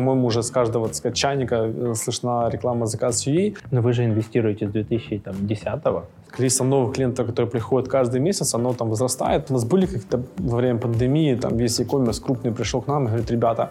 по-моему, уже с каждого, так сказать, чайника э, слышна реклама заказ UI. Но вы же инвестируете с 2010-го. Количество новых клиентов, которые приходят каждый месяц, оно там возрастает. У нас были как-то во время пандемии, там весь e-commerce крупный пришел к нам и говорит, ребята,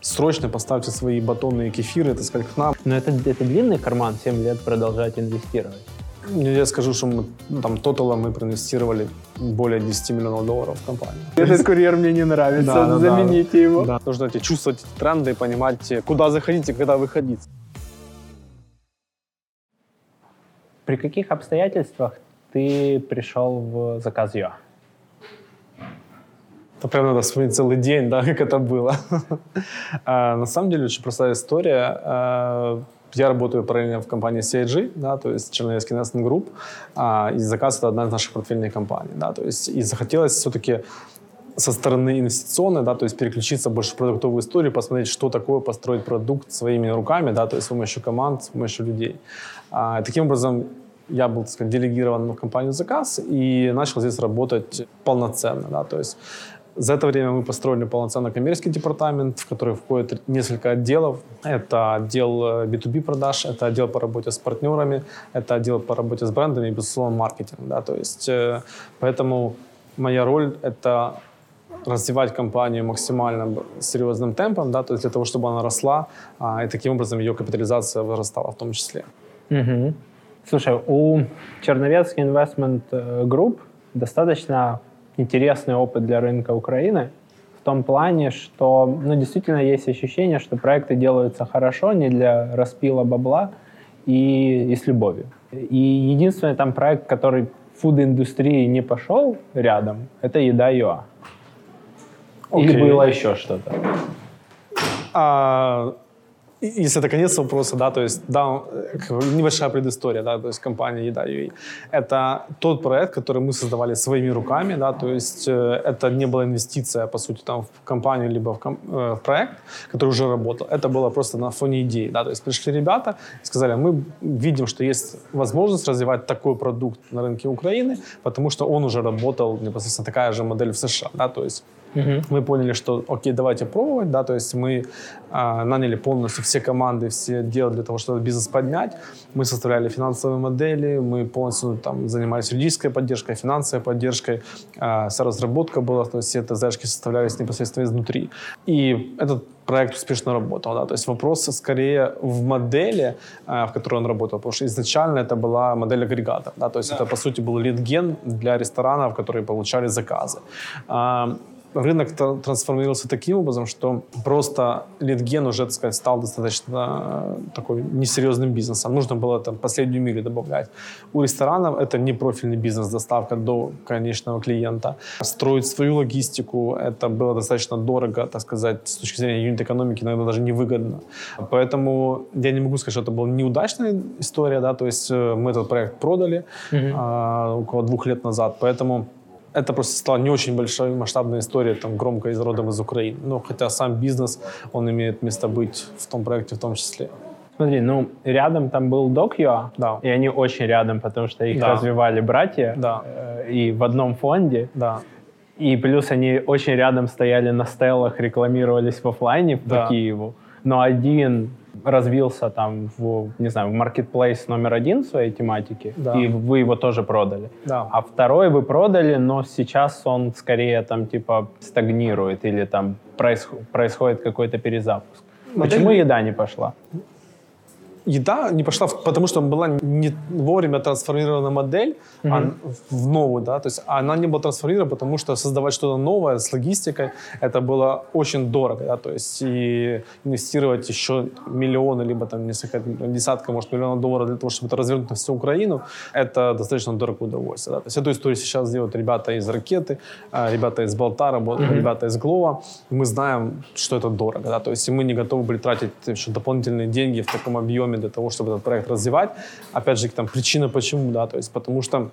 срочно поставьте свои батонные кефиры, так сказать, к нам. Но это, это длинный карман, 7 лет продолжать инвестировать. Я скажу, что мы, ну, там тотала мы проинвестировали более 10 миллионов долларов в компанию. Этот курьер мне не нравится, да, да, замените да. его. Да. Нужно эти, чувствовать эти тренды и понимать, куда заходить и когда выходить. При каких обстоятельствах ты пришел в заказ ЮА? Это прям надо вспомнить целый день, да, как это было. а, на самом деле очень простая история. Я работаю параллельно в компании CIG, да, то есть Investment Group, а, и заказ это одна из наших портфельных компаний, да, то есть и захотелось все-таки со стороны инвестиционной, да, то есть переключиться больше в продуктовую историю, посмотреть, что такое построить продукт своими руками, да, то есть с помощью команд, с помощью людей. А, таким образом, я был, так сказать, делегирован в компанию заказ и начал здесь работать полноценно, да, то есть за это время мы построили полноценный коммерческий департамент, в который входит несколько отделов. Это отдел B2B э, продаж, это отдел по работе с партнерами, это отдел по работе с брендами и, безусловно, маркетинг. Да? То есть, э, поэтому моя роль — это развивать компанию максимально серьезным темпом, да, то есть для того, чтобы она росла, а, и таким образом ее капитализация вырастала в том числе. Угу. Слушай, у Черновецкий Investment э, Group достаточно интересный опыт для рынка Украины в том плане, что ну, действительно есть ощущение, что проекты делаются хорошо, не для распила бабла и, и с любовью. И единственный там проект, который в фуд-индустрии не пошел рядом, это еда ЮА. Okay. Или было еще что-то? А, если это конец вопроса, да, то есть, да, небольшая предыстория, да, то есть компания Еда.ua. Это тот проект, который мы создавали своими руками, да, то есть э, это не была инвестиция, по сути, там, в компанию, либо в, ком- э, в проект, который уже работал. Это было просто на фоне идеи, да, то есть пришли ребята и сказали, мы видим, что есть возможность развивать такой продукт на рынке Украины, потому что он уже работал, непосредственно такая же модель в США, да, то есть Угу. Мы поняли, что окей, давайте пробовать, да, то есть мы а, наняли полностью все команды, все дела для того, чтобы бизнес поднять. Мы составляли финансовые модели, мы полностью там занимались юридической поддержкой, финансовой поддержкой, а, вся разработка была, то есть все ТЗшки составлялись непосредственно изнутри. И этот проект успешно работал. Да? То есть вопрос скорее в модели, а, в которой он работал, потому что изначально это была модель агрегата. Да? То есть да. это, по сути, был лид-ген для ресторанов, которые получали заказы. А, рынок трансформировался таким образом, что просто литген уже, так сказать, стал достаточно э, такой несерьезным бизнесом. Нужно было там последнюю милю добавлять. У ресторанов это не профильный бизнес, доставка до конечного клиента. Строить свою логистику, это было достаточно дорого, так сказать, с точки зрения юнит-экономики, иногда даже невыгодно. Поэтому я не могу сказать, что это была неудачная история, да, то есть э, мы этот проект продали mm-hmm. а, около двух лет назад, поэтому это просто стала не очень большая масштабная история, там, громко из родом из Украины. Но хотя сам бизнес, он имеет место быть в том проекте в том числе. Смотри, ну, рядом там был Doc.ua, да. и они очень рядом, потому что их да. развивали братья, да. э, и в одном фонде. Да. И плюс они очень рядом стояли на стеллах, рекламировались в офлайне да. по Киеву. Но один развился там в, не знаю, в маркетплейс номер один своей тематики, да. и вы его тоже продали. Да. А второй вы продали, но сейчас он скорее там типа стагнирует или там происход- происходит какой-то перезапуск. Модель... Почему еда не пошла? Еда не пошла, потому что была не вовремя трансформирована модель mm-hmm. а, в новую, да, то есть она не была трансформирована, потому что создавать что-то новое с логистикой, это было очень дорого, да, то есть и инвестировать еще миллионы, либо там несколько, десятка, может, миллионов долларов для того, чтобы это развернуть на всю Украину, это достаточно дорогое удовольствие, да, то есть эту историю сейчас делают ребята из Ракеты, а, ребята из Болта, mm-hmm. ребята из Глова, мы знаем, что это дорого, да, то есть мы не готовы были тратить еще дополнительные деньги в таком объеме для того, чтобы этот проект развивать. Опять же, там причина почему, да, то есть потому что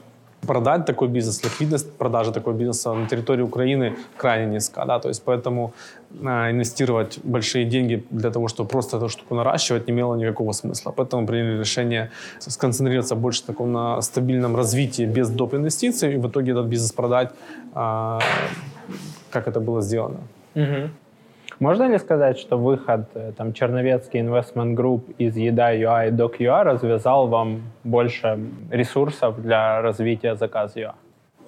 продать такой бизнес, ликвидность продажи такого бизнеса на территории Украины крайне низка, да, то есть поэтому э, инвестировать большие деньги для того, чтобы просто эту штуку наращивать, не имело никакого смысла. Поэтому приняли решение сконцентрироваться больше таком на стабильном развитии без доп. инвестиций и в итоге этот бизнес продать, э, как это было сделано. Угу. Можно ли сказать, что выход э, там, Черновецкий Investment Group из Еда.ua и Doc.ua развязал вам больше ресурсов для развития Заказ.ua?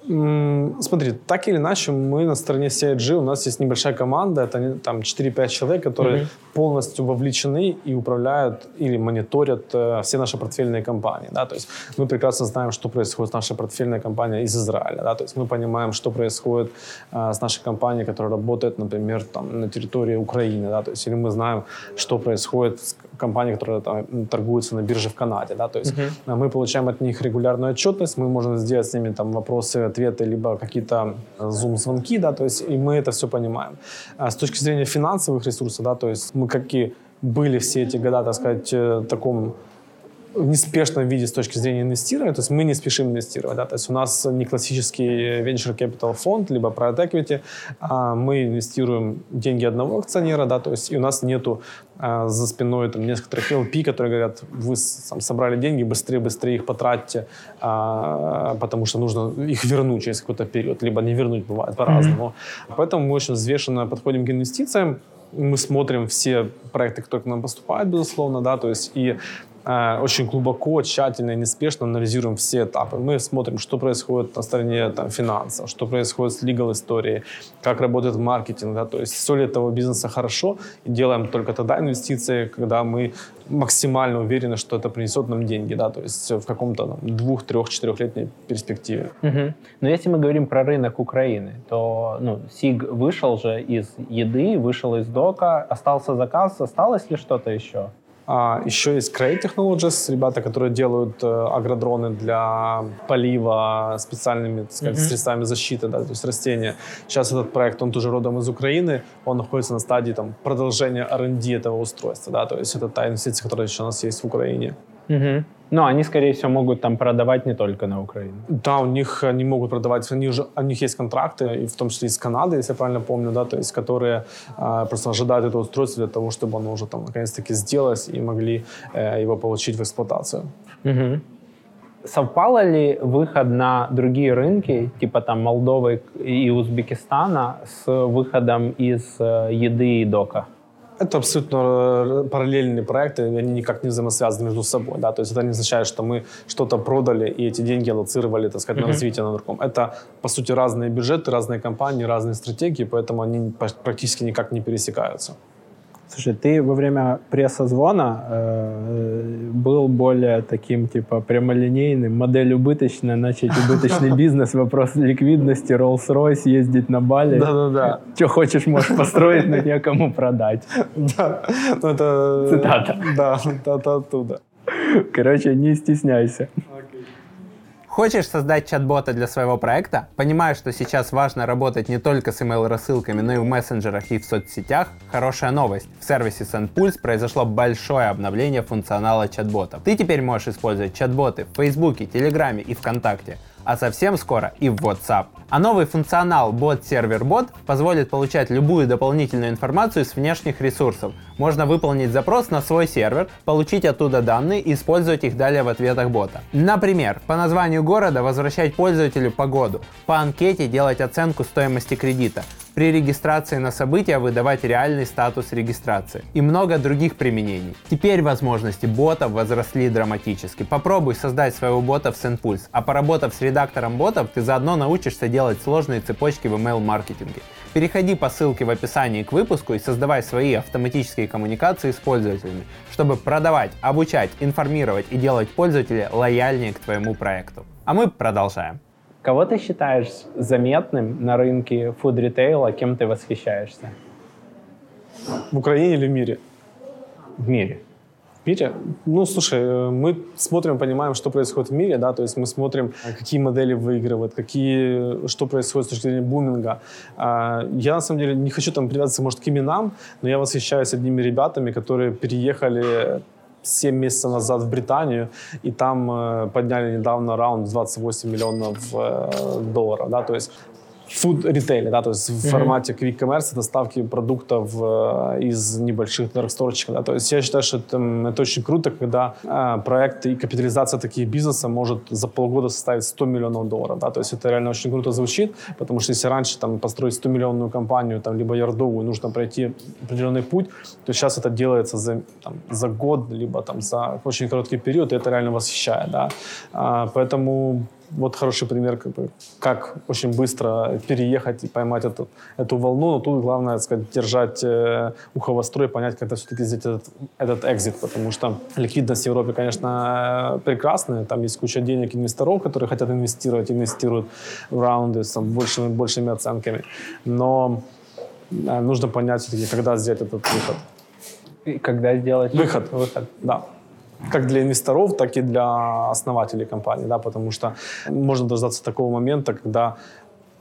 Смотри, так или иначе, мы на стороне CIG, у нас есть небольшая команда, это там 4-5 человек, которые mm-hmm. полностью вовлечены и управляют или мониторят э, все наши портфельные компании. Да? То есть мы прекрасно знаем, что происходит с нашей портфельной компанией из Израиля. Да? То есть мы понимаем, что происходит э, с нашей компанией, которая работает, например, там, на территории Украины. Да? То есть, или мы знаем, что происходит с компанией, которая там, торгуется на бирже в Канаде. Да? То есть mm-hmm. мы получаем от них регулярную отчетность, мы можем сделать с ними там, вопросы ответы, либо какие-то зум-звонки, да, то есть и мы это все понимаем. А с точки зрения финансовых ресурсов, да, то есть мы какие были все эти года, так сказать, э, в таком в неспешном виде с точки зрения инвестирования, то есть мы не спешим инвестировать, да, то есть у нас не классический venture capital фонд, либо private equity, а мы инвестируем деньги одного акционера, да, то есть и у нас нету а, за спиной там нескольких LP, которые говорят, вы там, собрали деньги, быстрее, быстрее их потратьте, а, потому что нужно их вернуть через какой-то период, либо не вернуть, бывает по-разному. Mm-hmm. Поэтому мы очень взвешенно подходим к инвестициям, мы смотрим все проекты, которые к нам поступают, безусловно, да, то есть и очень глубоко, тщательно и неспешно анализируем все этапы. Мы смотрим, что происходит на стороне там, финансов, что происходит с legal историей, как работает маркетинг, да, то есть все ли этого бизнеса хорошо, и делаем только тогда инвестиции, когда мы максимально уверены, что это принесет нам деньги, да, то есть в каком-то там, двух, трех, четырехлетней перспективе. Угу. Но если мы говорим про рынок Украины, то ну, СИГ вышел же из еды, вышел из дока, остался заказ, осталось ли что-то еще? А, еще есть Crate Technologies, ребята, которые делают э, агродроны для полива специальными так сказать, mm-hmm. средствами защиты, да, то есть растения. Сейчас этот проект, он тоже родом из Украины, он находится на стадии там, продолжения R&D этого устройства, да, то есть это та инвестиция, которая еще у нас есть в Украине. Угу. Но они, скорее всего, могут там продавать не только на Украину. Да, у них они могут продавать, они уже, у них есть контракты, и в том числе из Канады, если я правильно помню, да, то есть которые а, просто ожидают это устройство для того, чтобы оно уже там наконец-таки сделалось и могли э, его получить в эксплуатацию. Угу. Совпало ли выход на другие рынки, типа там Молдовы и Узбекистана, с выходом из э, еды и дока? Это абсолютно э, параллельные проекты, они никак не взаимосвязаны между собой. Да? То есть это не означает, что мы что-то продали и эти деньги аллоцировали так сказать, mm-hmm. на развитие на другом. Это, по сути, разные бюджеты, разные компании, разные стратегии, поэтому они практически никак не пересекаются. Слушай, ты во время пресс-созвона э, был более таким, типа, прямолинейным, модель убыточная, начать убыточный бизнес, вопрос ликвидности, Rolls-Royce, ездить на Бали. Да-да-да. Что хочешь, можешь построить, но некому продать. Да, ну это... Цитата. Да, это оттуда. Короче, не стесняйся. Хочешь создать чат-бота для своего проекта? Понимаешь, что сейчас важно работать не только с email-рассылками, но и в мессенджерах и в соцсетях? Хорошая новость. В сервисе SendPulse произошло большое обновление функционала чат-ботов. Ты теперь можешь использовать чат-боты в Фейсбуке, Телеграме и ВКонтакте а совсем скоро и в WhatsApp. А новый функционал Bot Server Bot позволит получать любую дополнительную информацию с внешних ресурсов. Можно выполнить запрос на свой сервер, получить оттуда данные и использовать их далее в ответах бота. Например, по названию города возвращать пользователю погоду, по анкете делать оценку стоимости кредита, при регистрации на события выдавать реальный статус регистрации и много других применений. Теперь возможности ботов возросли драматически. Попробуй создать своего бота в SendPulse, а поработав с редактором ботов, ты заодно научишься делать сложные цепочки в email-маркетинге. Переходи по ссылке в описании к выпуску и создавай свои автоматические коммуникации с пользователями, чтобы продавать, обучать, информировать и делать пользователя лояльнее к твоему проекту. А мы продолжаем. Кого ты считаешь заметным на рынке фуд-ритейла, кем ты восхищаешься? В Украине или в мире? В мире. В мире? Ну, слушай, э, мы смотрим, понимаем, что происходит в мире, да, то есть мы смотрим, какие модели выигрывают, какие, что происходит с точки зрения буминга. А, я, на самом деле, не хочу там привязываться, может, к именам, но я восхищаюсь одними ребятами, которые переехали 7 месяцев назад в Британию, и там э, подняли недавно раунд 28 миллионов э, долларов. Да? То есть food ритейле, да, то есть в формате quick commerce доставки продуктов э, из небольших дарксторчиков, да, то есть я считаю, что это, это очень круто, когда э, проект и капитализация таких бизнеса может за полгода составить 100 миллионов долларов, да, то есть это реально очень круто звучит, потому что если раньше там построить 100 миллионную компанию, там, либо ярдовую, нужно пройти определенный путь, то сейчас это делается за, там, за год, либо там за очень короткий период, и это реально восхищает, да, а, поэтому вот хороший пример, как, бы, как очень быстро переехать и поймать эту, эту волну, но тут главное, так сказать, держать э, ухо востро и понять, это все-таки сделать этот, этот экзит, потому что ликвидность в Европе, конечно, прекрасная, там есть куча денег инвесторов, которые хотят инвестировать, инвестируют в раунды с там, большими, большими оценками, но э, нужно понять все-таки, когда сделать этот выход. И когда сделать выход? Выход, да как для инвесторов, так и для основателей компании, да, потому что можно дождаться такого момента, когда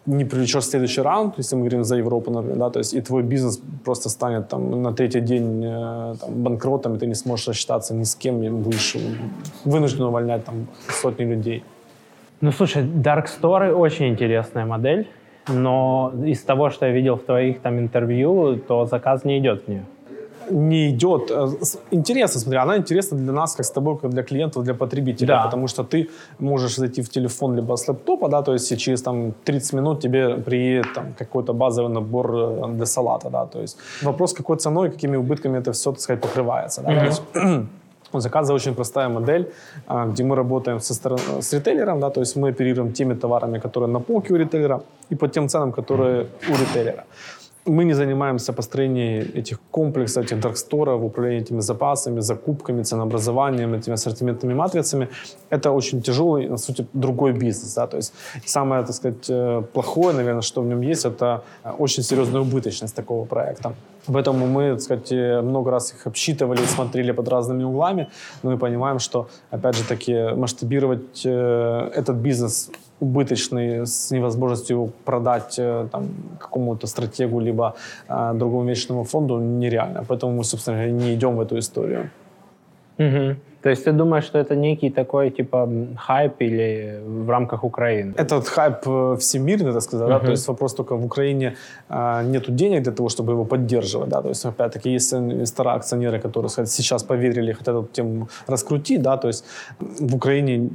не привлечешь следующий раунд, если мы говорим за Европу, например, да, то есть и твой бизнес просто станет там на третий день э, там, банкротом, и ты не сможешь рассчитаться ни с кем, и будешь вынужден увольнять там сотни людей. Ну, слушай, Dark Store очень интересная модель, но из того, что я видел в твоих там интервью, то заказ не идет в нее не идет. Э, интересно, смотри, она интересна для нас, как с тобой, как для клиентов, для потребителя, да. потому что ты можешь зайти в телефон либо с лэптопа, да, то есть через там 30 минут тебе приедет там какой-то базовый набор э, для салата, да, то есть вопрос, какой ценой, какими убытками это все, так сказать, покрывается, да, mm-hmm. то есть, у заказа очень простая модель, а, где мы работаем со стороны, с ритейлером, да, то есть мы оперируем теми товарами, которые на полке у ритейлера, и по тем ценам, которые у ритейлера мы не занимаемся построением этих комплексов, этих дарксторов, управлением этими запасами, закупками, ценообразованием, этими ассортиментными матрицами. Это очень тяжелый, на сути, другой бизнес. Да? То есть самое, так сказать, э, плохое, наверное, что в нем есть, это очень серьезная убыточность такого проекта. Поэтому мы, так сказать, э, много раз их обсчитывали, смотрели под разными углами, но мы понимаем, что, опять же таки, масштабировать э, этот бизнес убыточный с невозможностью продать э, там, какому-то стратегу либо э, другому вечному фонду нереально. Поэтому мы, собственно, не идем в эту историю. Угу. То есть ты думаешь, что это некий такой типа хайп или в рамках Украины? Этот хайп э, всемирный, так сказать, uh-huh. да, то есть вопрос только в Украине а, нету денег для того, чтобы его поддерживать, да, то есть опять-таки есть инвестора, акционеры, которые сказать, сейчас поверили, хотят эту тему раскрутить, да, то есть в Украине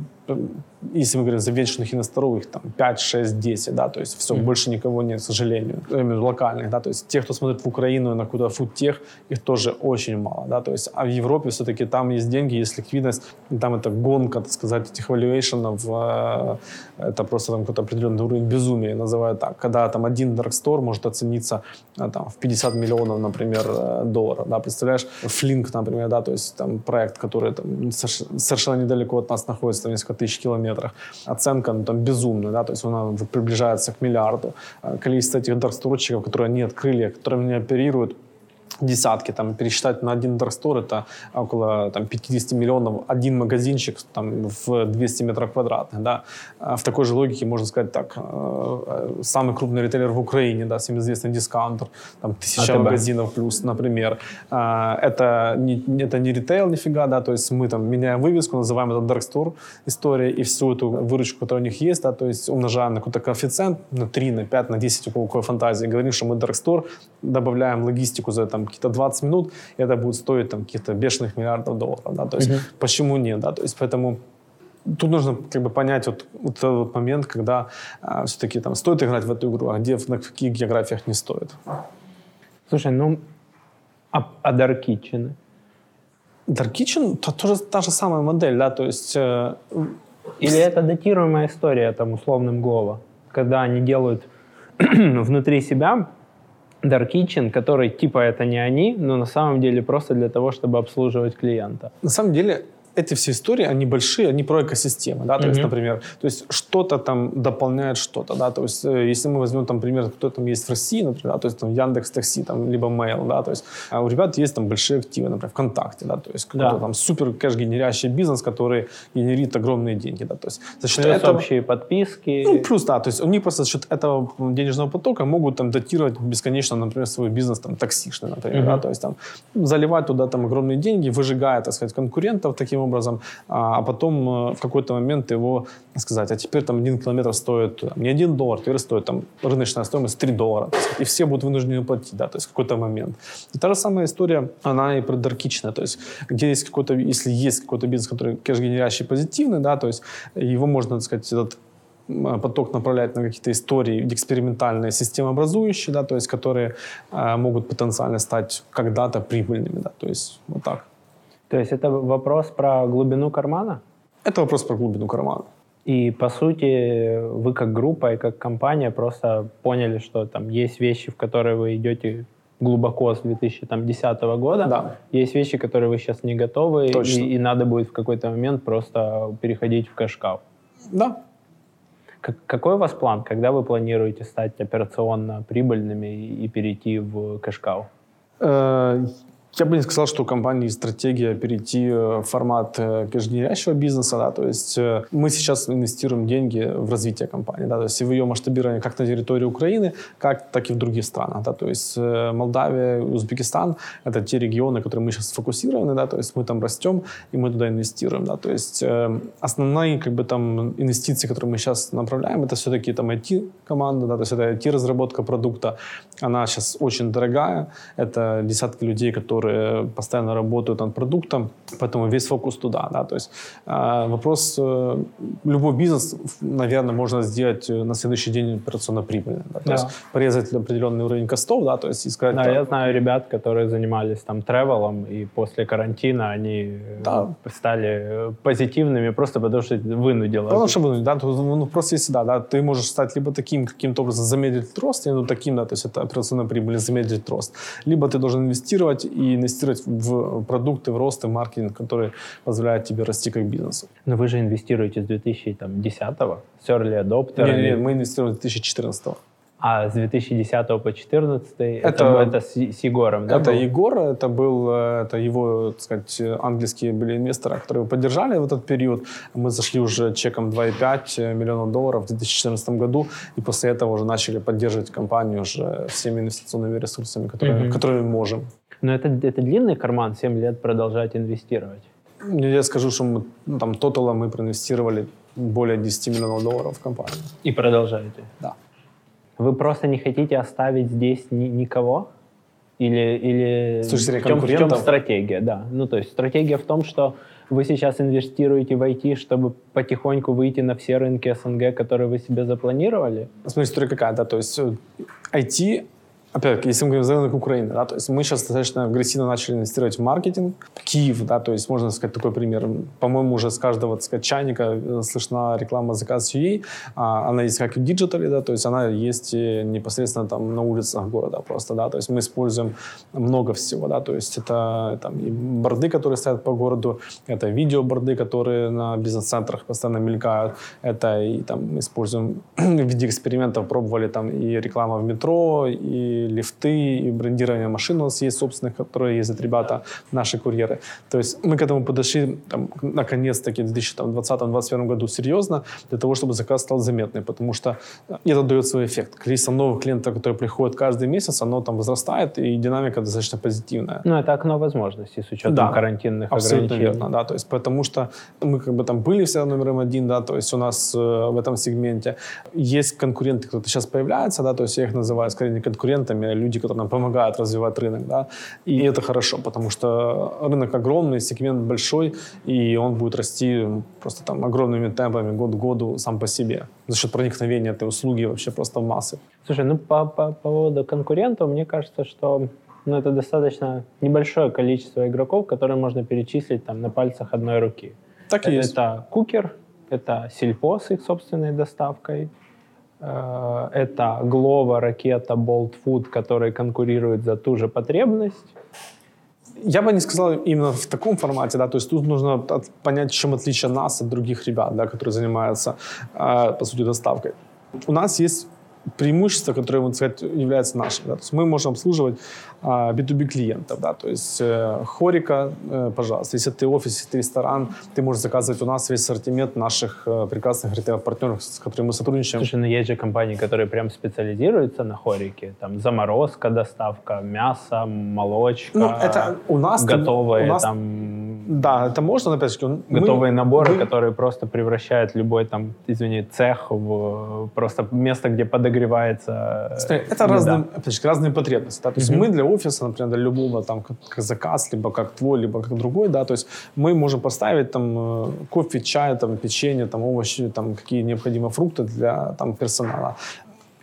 если мы говорим за венчурных инвесторов, их там 5, 6, 10, да, то есть все, mm-hmm. больше никого нет, к сожалению, виду локальных, да, то есть тех, кто смотрит в Украину на куда фудтех, их тоже очень мало, да, то есть, а в Европе все-таки там есть деньги, есть ликвидность, там это гонка, так сказать, этих valuationов, э, это просто там какой-то определенный уровень безумия, называют так, когда там один даркстор может оцениться э, там в 50 миллионов, например, э, долларов, да, представляешь, Flink, например, да, то есть там проект, который там совершенно недалеко от нас находится, там несколько тысяч километрах. Оценка ну, там безумная, да, то есть она приближается к миллиарду. Количество этих дарксторчиков, которые они открыли, которые они оперируют, десятки, там, пересчитать на один драгстор, это около там, 50 миллионов, один магазинчик там, в 200 метров квадратных, да. А в такой же логике можно сказать так, э, самый крупный ритейлер в Украине, да, всем известный дискаунтер, там, тысяча АТБ. магазинов плюс, например. А, это не, это не ритейл нифига, да, то есть мы там меняем вывеску, называем это драгстор история, и всю эту выручку, которая у них есть, да, то есть умножаем на какой-то коэффициент, на 3, на 5, на 10, у кого какой фантазии, говорим, что мы драгстор, добавляем логистику за там какие-то 20 минут, и это будет стоить там каких-то бешеных миллиардов долларов, да, то есть угу. почему нет, да, то есть поэтому тут нужно как бы понять вот, вот этот вот момент, когда а, все-таки там стоит играть в эту игру, а где, на каких географиях не стоит. Слушай, ну, а, а Dark Kitchen? Dark Kitchen то, тоже та же самая модель, да, то есть... Э, Или это датируемая история, там, условным Глова, когда они делают внутри себя Dark Kitchen, который типа это не они, но на самом деле просто для того, чтобы обслуживать клиента. На самом деле эти все истории, они большие, они про экосистемы, да, то mm-hmm. есть, например, то есть что-то там дополняет что-то, да, то есть э, если мы возьмем там пример, кто там есть в России, например, да, то есть там Яндекс Такси, там, либо Mail, да, то есть а у ребят есть там большие активы, например, ВКонтакте, да, то есть какой-то да. там супер кэш-генерящий бизнес, который генерит огромные деньги, да, то есть за счет плюс этого... общие подписки. Ну, плюс, да, то есть они просто за счет этого денежного потока могут там датировать бесконечно, например, свой бизнес там таксишный, например, mm-hmm. да, то есть там заливать туда там огромные деньги, выжигая, так сказать, конкурентов таким образом, а, а потом э, в какой-то момент его сказать, а теперь там один километр стоит не один доллар, теперь стоит там рыночная стоимость 3 доллара. И все будут вынуждены платить, да, то есть в какой-то момент. И та же самая история, она и про даркичная, то есть где есть какой-то, если есть какой-то бизнес, который кэш-генерящий позитивный, да, то есть его можно, так сказать, этот поток направлять на какие-то истории экспериментальные, системообразующие, да, то есть которые э, могут потенциально стать когда-то прибыльными, да, то есть вот так. То есть это вопрос про глубину кармана? Это вопрос про глубину кармана. И по сути вы как группа и как компания просто поняли, что там есть вещи, в которые вы идете глубоко с 2010 года. Да. Есть вещи, которые вы сейчас не готовы, Точно. и, и надо будет в какой-то момент просто переходить в кэшкау. Да, какой у вас план, когда вы планируете стать операционно прибыльными и, и перейти в кэшкау? Э, я бы не сказал, что у компании стратегия перейти в формат э, кэш-генерящего бизнеса. Да, то есть э, мы сейчас инвестируем деньги в развитие компании. Да, то есть в ее масштабирование как на территории Украины, как, так и в других странах. Да, то есть э, Молдавия, Узбекистан — это те регионы, которые мы сейчас сфокусированы. Да, то есть мы там растем, и мы туда инвестируем. Да, то есть основные как бы, там, инвестиции, которые мы сейчас направляем, это все-таки там IT-команда, да, то есть это IT-разработка продукта. Она сейчас очень дорогая. Это десятки людей, которые которые постоянно работают над продуктом, поэтому весь фокус туда. Да? То есть э, вопрос, э, любой бизнес, наверное, можно сделать э, на следующий день операционно прибыльно. Да? То да. есть порезать определенный уровень костов, да, то есть искать... Да, там... я знаю ребят, которые занимались там тревелом, и после карантина они да. стали позитивными просто потому, что вынудило. Потому что вынудило, да, ну, просто если да, да, ты можешь стать либо таким каким-то образом замедлить рост, ну, таким, да, то есть это операционная прибыль, замедлить рост, либо ты должен инвестировать и инвестировать в продукты, в рост и маркетинг, который позволяет тебе расти как бизнесу. Но вы же инвестируете с 2010-го, с early adopter. Нет, нет, мы инвестируем с 2014 -го. А с 2010 по 2014 это, это, это с, с Егором, да? Это был? Егор, это был это его, так сказать, английские были инвесторы, которые его поддержали в этот период. Мы зашли уже чеком 2,5 миллионов долларов в 2014 году, и после этого уже начали поддерживать компанию уже всеми инвестиционными ресурсами, которые, mm-hmm. которые мы можем. Но это, это длинный карман, 7 лет продолжать инвестировать? Я скажу, что мы, ну, там тотала мы проинвестировали более 10 миллионов долларов в компанию. И продолжаете? Да. Вы просто не хотите оставить здесь ни, никого? Или, или Слушайте, в, чем, в чем стратегия? Да. Ну, то есть стратегия в том, что вы сейчас инвестируете в IT, чтобы потихоньку выйти на все рынки СНГ, которые вы себе запланировали? Смотри, история какая, да, то есть IT опять если мы говорим за рынок Украины, да, то есть мы сейчас достаточно агрессивно начали инвестировать в маркетинг. Киев, да, то есть можно сказать такой пример. По-моему, уже с каждого, так сказать, чайника э, слышна реклама Zakaz.ua. А, она есть как и в digital е, да, то есть она есть непосредственно там на улицах города просто, да, то есть мы используем много всего, да, то есть это там и борды, которые стоят по городу, это видеоборды, которые на бизнес-центрах постоянно мелькают, это и там используем в виде экспериментов, пробовали там и реклама в метро, и лифты, и брендирование машин у нас есть собственных, которые ездят ребята, наши курьеры. То есть мы к этому подошли, там, наконец-таки, в 2020-2021 году серьезно, для того, чтобы заказ стал заметный, потому что это дает свой эффект. Количество новых клиентов, которые приходят каждый месяц, оно там возрастает, и динамика достаточно позитивная. Ну, это окно возможностей с учетом да, карантинных абсолютно верно, да, то есть потому что мы как бы там были всегда номером один, да, то есть у нас э, в этом сегменте есть конкуренты, кто-то сейчас появляется, да, то есть я их называю скорее не конкурентами, экспертами, люди, которые нам помогают развивать рынок. Да? И это хорошо, потому что рынок огромный, сегмент большой, и он будет расти просто там огромными темпами год к году сам по себе за счет проникновения этой услуги вообще просто в массы. Слушай, ну по, по, по поводу конкурентов, мне кажется, что ну, это достаточно небольшое количество игроков, которые можно перечислить там, на пальцах одной руки. Так и это, есть. Это Кукер, это Сельпо с их собственной доставкой, это Glovo, ракета, Bolt Food, которые конкурируют за ту же потребность. Я бы не сказал именно в таком формате, да, то есть тут нужно понять, чем отличие нас от других ребят, да, которые занимаются, э, по сути, доставкой. У нас есть преимущество, которое, вот, сказать, является нашим. Да? То есть мы можем обслуживать а, B2B клиентов. Да? То есть э, хорика, э, пожалуйста, если ты офис, если ты ресторан, ты можешь заказывать у нас весь ассортимент наших э, прекрасных ритейл-партнеров, с которыми мы сотрудничаем. Слушай, ну есть же компании, которые прям специализируются на хорике. Там заморозка, доставка мяса, молочка, ну, это у нас готовые у нас... там Да, это можно, но опять же, он- мы- готовые наборы, мы- которые просто превращают любой там, извини, цех в просто место, где подогревается. Смотри, это еда. разные, опять же, разные потребности. Да? То есть Мгм. мы для офиса, например, для любого там как, как заказ, либо как твой, либо как другой, да, то есть мы можем поставить там э, кофе, чай, там печенье, там овощи, там какие необходимы фрукты для там персонала.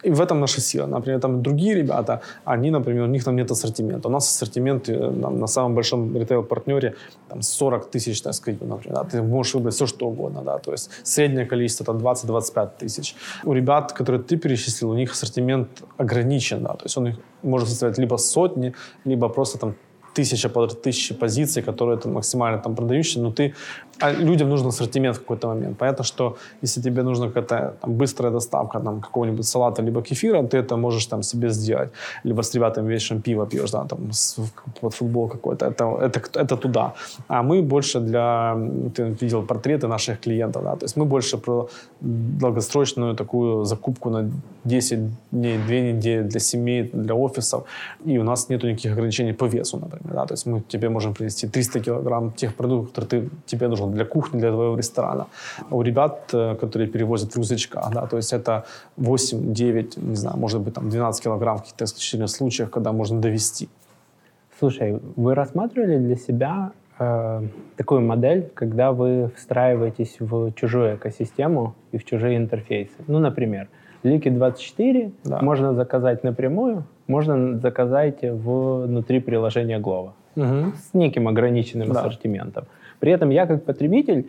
И в этом наша сила. Например, там другие ребята, они, например, у них там нет ассортимента. У нас ассортимент э, там, на самом большом ритейл-партнере там 40 тысяч, так сказать, например. Да? Ты можешь выбрать все, что угодно. Да? То есть среднее количество там 20-25 тысяч. У ребят, которые ты перечислил, у них ассортимент ограничен. Да? То есть он их может составлять либо сотни, либо просто там тысяча, полторы тысячи позиций, которые там максимально там продающие, но ты... А людям нужен ассортимент в какой-то момент. Понятно, что если тебе нужна какая-то там, быстрая доставка там, какого-нибудь салата либо кефира, ты это можешь там себе сделать. Либо с ребятами вечером пиво пьешь, да, там, с- под футбол какой-то. Это, это, это туда. А мы больше для... Ты видел портреты наших клиентов, да, то есть мы больше про долгосрочную такую закупку на 10 дней, 2 недели для семей, для офисов. И у нас нет никаких ограничений по весу, например. Да? То есть мы тебе можем привезти 300 килограмм тех продуктов, которые ты, тебе нужны для кухни, для твоего ресторана. А у ребят, э, которые перевозят в рюкзачках, да, то есть это 8, 9, не знаю, может быть, там 12 килограмм в каких-то исключительных случаях, когда можно довести. Слушай, вы рассматривали для себя э, такую модель, когда вы встраиваетесь в чужую экосистему и в чужие интерфейсы? Ну, например, Лики 24 Да. можно заказать напрямую, можно заказать внутри приложения Glovo с неким ограниченным Да. ассортиментом. При этом я как потребитель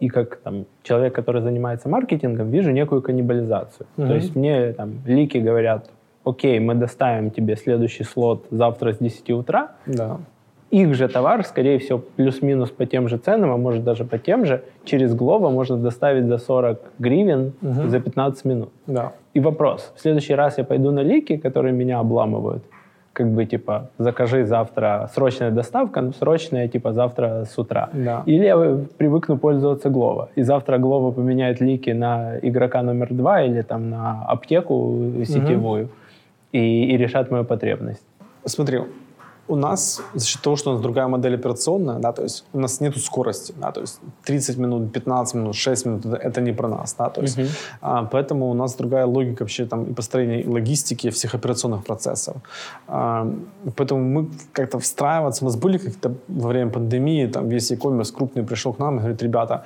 и как там, человек, который занимается маркетингом, вижу некую каннибализацию. Мгм. То есть мне там лики говорят, окей, мы доставим тебе следующий слот завтра с 10 утра, Да. их же товар, скорее всего, плюс-минус по тем же ценам, а может даже по тем же, через Glovo можно доставить за 40 гривен Мгм. за 15 минут. Да. И вопрос, в следующий раз я пойду на лики, которые меня обламывают, как бы типа закажи завтра срочная доставка, но срочная типа завтра с утра. Да. Или я привыкну пользоваться Glovo. И завтра Glovo поменяет лики на игрока номер два или там на аптеку сетевую и, и решат мою потребность. Смотри, у нас за счет того, что у нас другая модель операционная, да, то есть у нас нету скорости, да, то есть 30 минут, 15 минут, 6 минут, это, не про нас, да, то есть, Мгм. а, поэтому у нас другая логика вообще там и построения и логистики всех операционных процессов. А, поэтому мы как-то встраиваться, у нас были как-то во время пандемии, там весь e-commerce крупный пришел к нам и говорит, ребята,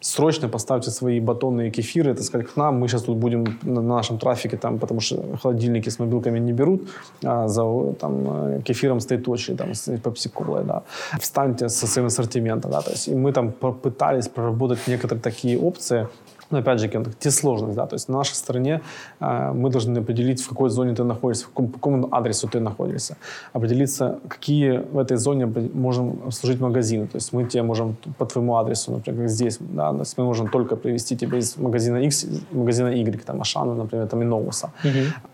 срочно поставьте свои батонные кефиры, так сказать, к нам. Мы сейчас тут будем на на нашем трафике, там, потому что холодильники с мобилками не берут, а за там, э, кефиром стоит очередь, там, с пепси-колой, да. Встаньте со своим ассортиментом, да, то есть, и мы там попытались проработать некоторые такие опции, но опять же, те сложность, да, то есть на нашей стороне э, мы должны определить, в какой зоне ты находишься, в каком, по какому адресу ты находишься, определиться, какие в этой зоне можем служить магазины, то есть мы тебе можем по твоему адресу, например, как здесь, да, то есть мы можем только привести тебя из магазина X, из магазина Y, там, Ашана, например, там, и Ноуса.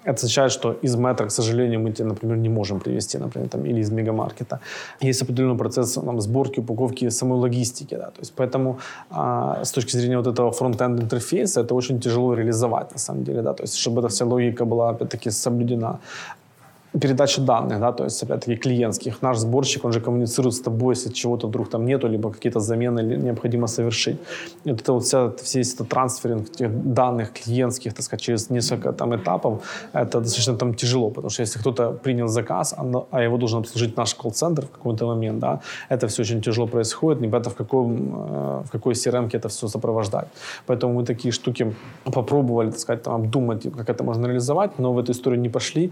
Это означает, что из метро, к сожалению, мы тебя, например, не можем привести, например, там, или из мегамаркета. Есть определенный процесс там, сборки, упаковки, самой логистики, да, то есть поэтому а, с точки зрения вот этого фронт-энд интерфейса это очень тяжело реализовать, на самом деле, да, то есть чтобы эта вся логика была, опять-таки, соблюдена передача данных, да, то есть, опять-таки, клиентских. Наш сборщик, он же коммуницирует с тобой, если чего-то вдруг там нету, либо какие-то замены необходимо совершить. И вот это вот вся, весь этот трансферинг тех данных клиентских, так сказать, через несколько там этапов, это достаточно там тяжело, потому что если кто-то принял заказ, а а его должен обслужить наш колл-центр в какой-то момент, да, это все очень тяжело происходит, непонятно в, каком, э, в какой CRM это все сопровождать. Поэтому мы такие штуки попробовали, так сказать, там, обдумать, как это можно реализовать, но в эту историю не пошли.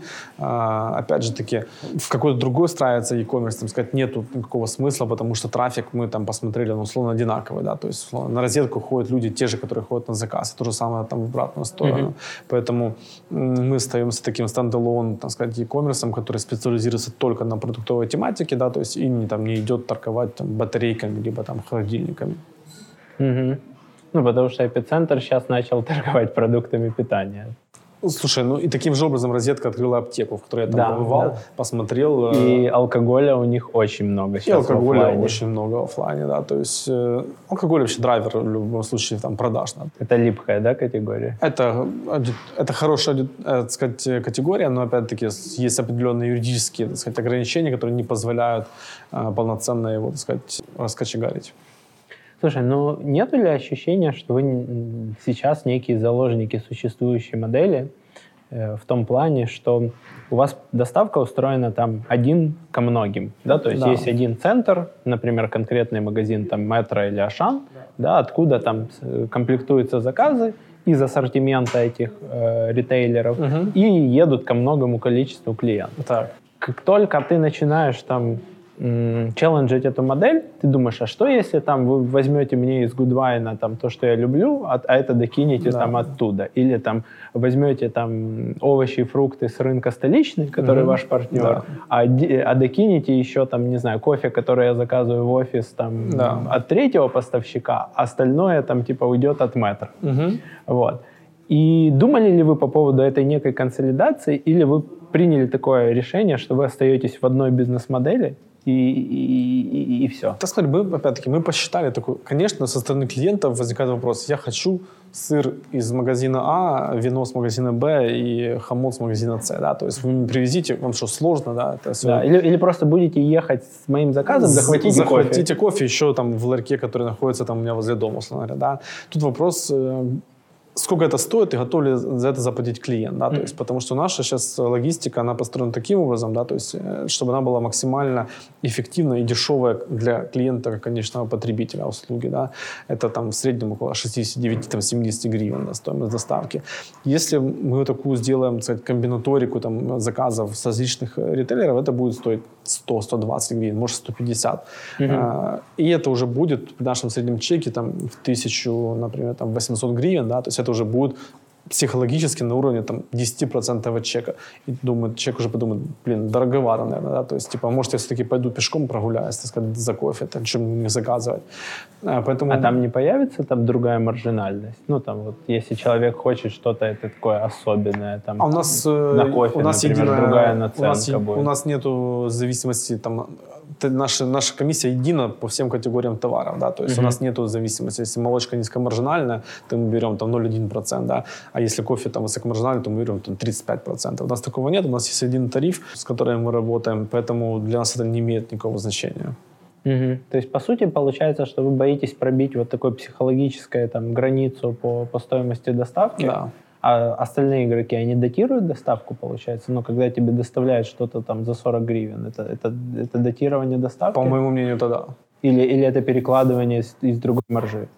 А, опять же таки, в какой-то другой странице e-commerce, там сказать, нету никакого смысла, потому что трафик мы там посмотрели, он условно одинаковый, да, то есть условно, на розетку ходят люди, те же, которые ходят на заказ, и то же самое там в обратную сторону. Поэтому м, мы остаемся таким стендалон, так сказать, e-commerce, который специализируется только на продуктовой тематике, да, то есть и не, там, не идет торговать там, батарейками, либо там холодильниками. Мгм. Ну, потому что эпицентр сейчас начал торговать продуктами питания. Слушай, ну и таким же образом розетка открыла аптеку, в которой я там Да, побывал, да. посмотрел. э, И алкоголя у них очень много И сейчас в алкоголя оффлайне. очень много в оффлайне, да, то есть э, алкоголь вообще драйвер в любом случае там продаж. Да. Это липкая, да, категория? Это, это хорошая э, так сказать, э, категория, но опять-таки есть определенные юридические так сказать, ограничения, которые не позволяют э, полноценно его так сказать, раскочегарить. Слушай, ну нет ли ощущения, что вы сейчас некие заложники существующей модели э, в том плане, что у вас доставка устроена там один ко многим, да, то есть Да. есть один центр, например, конкретный магазин там Метро или Ашан, да, откуда там э, комплектуются заказы из ассортимента этих э, ритейлеров Мгм. и едут ко многому количеству клиентов Так. как только ты начинаешь там челленджить эту модель, ты думаешь, а что если там вы возьмете мне из Гудвайна там то, что я люблю, а, а это докинете Да. там оттуда, или там возьмете там овощи и фрукты с рынка столичный, который Мгм. ваш партнер, Да. а, а докинете еще там не знаю кофе, который я заказываю в офис там Да. от третьего поставщика, а остальное там типа уйдет от метра. Мгм. Вот. И думали ли вы по поводу этой некой консолидации, или вы приняли такое решение, что вы остаетесь в одной бизнес-модели и, и, и, и все? Так сказать, мы, опять-таки, мы посчитали такую, конечно, со стороны клиентов возникает вопрос, я хочу сыр из магазина А, вино с магазина Б и хамон с магазина С, да, то есть вы мне привезите, вам что, сложно, да, это все. Да, или, или просто будете ехать с моим заказом, захватите, захватите кофе. кофе еще там в ларьке, который находится там у меня возле дома, условно говоря, да. Тут вопрос, э, сколько это стоит и готов ли за это заплатить клиент, да, то есть, потому что наша сейчас логистика, она построена таким образом, да, то есть, э, чтобы она была максимально эффективна и дешевая для клиента, как конечного потребителя услуги, да, это там в среднем около 69-70 гривен да, стоимость доставки. Если мы такую сделаем, так сказать, комбинаторику там заказов с различных э, ритейлеров, это будет стоить 100-120 гривен, может 150. А, И это уже будет в нашем среднем чеке там в 1000, например, там 800 гривен, да, то есть это уже будет психологически на уровне там 10% от чека. И думает, человек уже подумает, блин, дороговато, наверное, да, то есть, типа, может, я все-таки пойду пешком прогуляюсь, так сказать, за кофе, там, чем не заказывать. А, поэтому... А там не появится там другая маржинальность? Ну, там вот, если человек хочет что-то это такое особенное, там, А у нас, э, на кофе, у нас например, единая- другая у наценка нас, е- будет. У нас нету зависимости, там, наша, наша комиссия едина по всем категориям товаров, да, то есть у Мгм. нас нету зависимости. Если молочка низкомаржинальная, то мы берем там 0,1%, да, а если кофе там высокомаржинальный, то мы берем там 35%. У нас такого нет, у нас есть один тариф, с которым мы работаем, поэтому для нас это не имеет никакого значения. Мгм. То есть, по сути, получается, что вы боитесь пробить вот такой психологическую там, границу по, по стоимости доставки, Да. А остальные игроки, они датируют доставку, получается? Но когда тебе доставляют что-то там за 40 гривен, это, это, это датирование доставки? По моему мнению, это да. Или, или это перекладывание из, из другой маржи?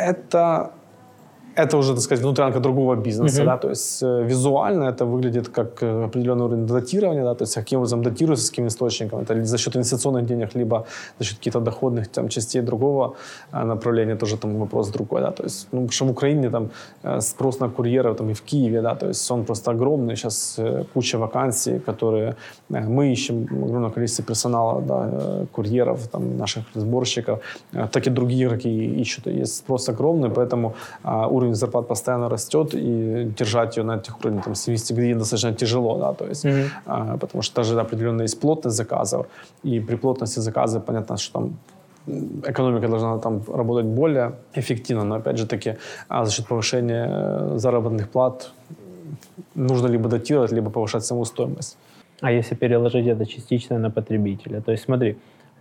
это это уже, так сказать, внутрянка другого бизнеса, Мгм. да, то есть э, визуально это выглядит как э, определенный уровень датирования, да, то есть каким образом датируется, с каким источником, это за счет инвестиционных денег, либо за счет каких-то доходных там, частей другого э, направления, тоже там вопрос другой, да, то есть, ну, потому что в Украине там э, спрос на курьеров там и в Киеве, да, то есть он просто огромный, сейчас э, куча вакансий, которые э, мы ищем, огромное количество персонала, да, э, курьеров, там, наших сборщиков, э, так и другие игроки ищут, есть спрос огромный, поэтому а, уровень зарплат постоянно растет, и держать ее на этих уровнях там, 70 гривен достаточно тяжело, да, то есть, Мгм. а, потому что даже определенная есть плотность заказов, и при плотности заказа понятно, что там экономика должна там работать более эффективно, но опять же таки а, за счет повышения э, заработных плат нужно либо датировать, либо повышать саму стоимость. А если переложить это частично на потребителя? То есть смотри,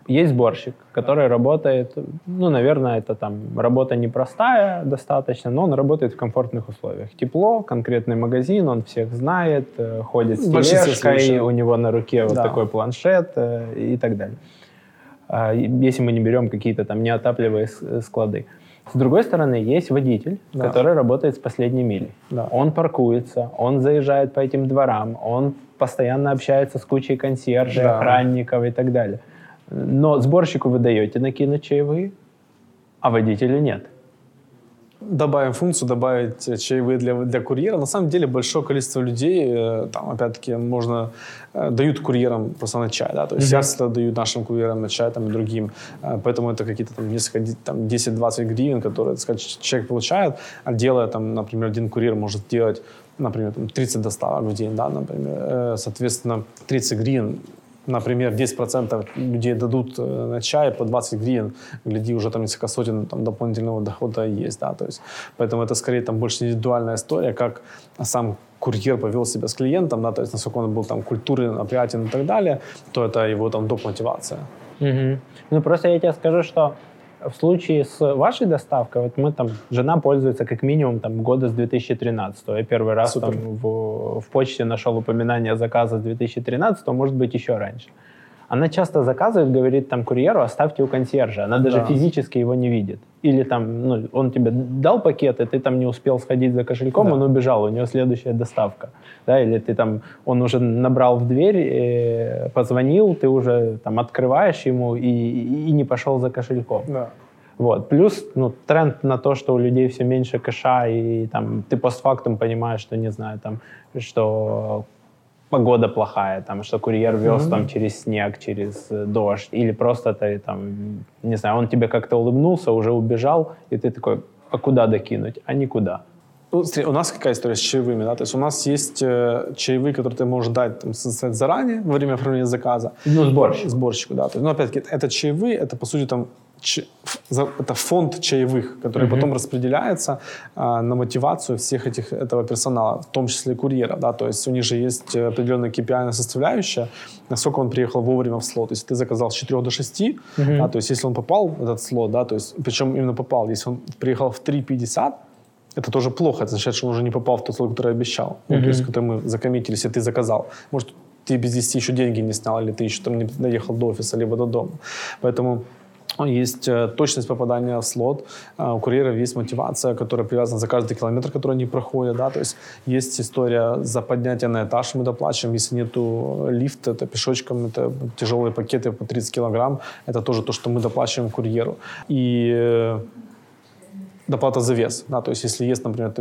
есть сборщик, который работает, ну, наверное, это там работа непростая достаточно, но он работает в комфортных условиях. Тепло, конкретный магазин, он всех знает, э, ходит с большинстве тележкой, у него на руке вот Да. такой планшет э, и так далее. А, Если мы не берем какие-то там неотапливаемые с- э, склады. С другой стороны, есть водитель, Да. который работает с последней мили. Да. Он паркуется, он заезжает по этим дворам, он постоянно общается с кучей консьержей, Да. охранников и так далее. Но сборщику вы даете накинуть чаевые, а водителю нет. добавим функцию, добавить чаевые для, для курьера. На самом деле большое количество людей, э, там, опять-таки, можно, э, дают курьерам просто на чай, да, то есть mm-hmm. я всегда даю нашим курьерам на чай, там, и другим, э, поэтому это какие-то там несколько, там, 10-20 гривен, которые, так сказать, человек получает, а делая, там, например, один курьер может делать например, там 30 доставок в день, да, например, соответственно, 30 гривен например, 10% людей дадут э, на чай по 20 гривен, гляди, уже там несколько сотен там, дополнительного дохода есть, да, то есть, поэтому это скорее там больше индивидуальная история, как сам курьер повел себя с клиентом, да, то есть насколько он был там культурен, опрятен и так далее, то это его там доп. мотивация. Угу. Ну, просто я тебе скажу, что в случае с вашей доставкой, вот мы там, жена пользуется как минимум там года с 2013. Я первый раз там в, в почте нашел упоминание заказа с 2013, может быть еще раньше. Она часто заказывает, говорит там курьеру, оставьте у консьержа. Она даже да. физически его не видит. Или там, ну, он тебе дал пакет, и ты там не успел сходить за кошельком, да. он убежал, у него следующая доставка. Да, или ты там, он уже набрал в дверь, э, позвонил, ты уже там открываешь ему и, и, и не пошел за кошельком. Да. Вот. Плюс ну, тренд на то, что у людей все меньше кэша, и там, ты постфактум понимаешь, что, не знаю, там, что погода плохая, там, что курьер вез mm-hmm. там через снег, через э, дождь, или просто ты там, не знаю, он тебе как-то улыбнулся, уже убежал, и ты такой, а куда докинуть? А никуда. Ну, смотри, у нас какая история с чаевыми, да? То есть у нас есть э, чаевые, которые ты можешь дать там, заранее во время оформления заказа. Ну, сборщику. Сборщику, да. То есть, ну, опять-таки, это чаевые, это, по сути, там, это фонд чаевых, который mm-hmm. потом распределяется а, на мотивацию всех этих этого персонала, в том числе курьера, да, то есть у них же есть определенная KPI составляющая, насколько он приехал вовремя в слот. Если ты заказал с 4 до 6, mm-hmm. да, то есть если он попал в этот слот, да, то есть причем именно попал, если он приехал в 3.50, это тоже плохо, это означает, что он уже не попал в тот слот, который обещал, mm-hmm. ну, то есть который мы закоммитили, если ты заказал. Может, ты без 10 еще деньги не снял, или ты еще там не доехал до офиса, либо до дома. Поэтому есть э, точность попадания в слот, э, у курьеров есть мотивация, которая привязана за каждый километр, который они проходят, да, то есть есть история за поднятие на этаж, мы доплачиваем, если нету лифта, это пешочком, это тяжелые пакеты по 30 килограмм, это тоже то, что мы доплачиваем курьеру. И э, доплата за вес. Да, то есть если есть, например,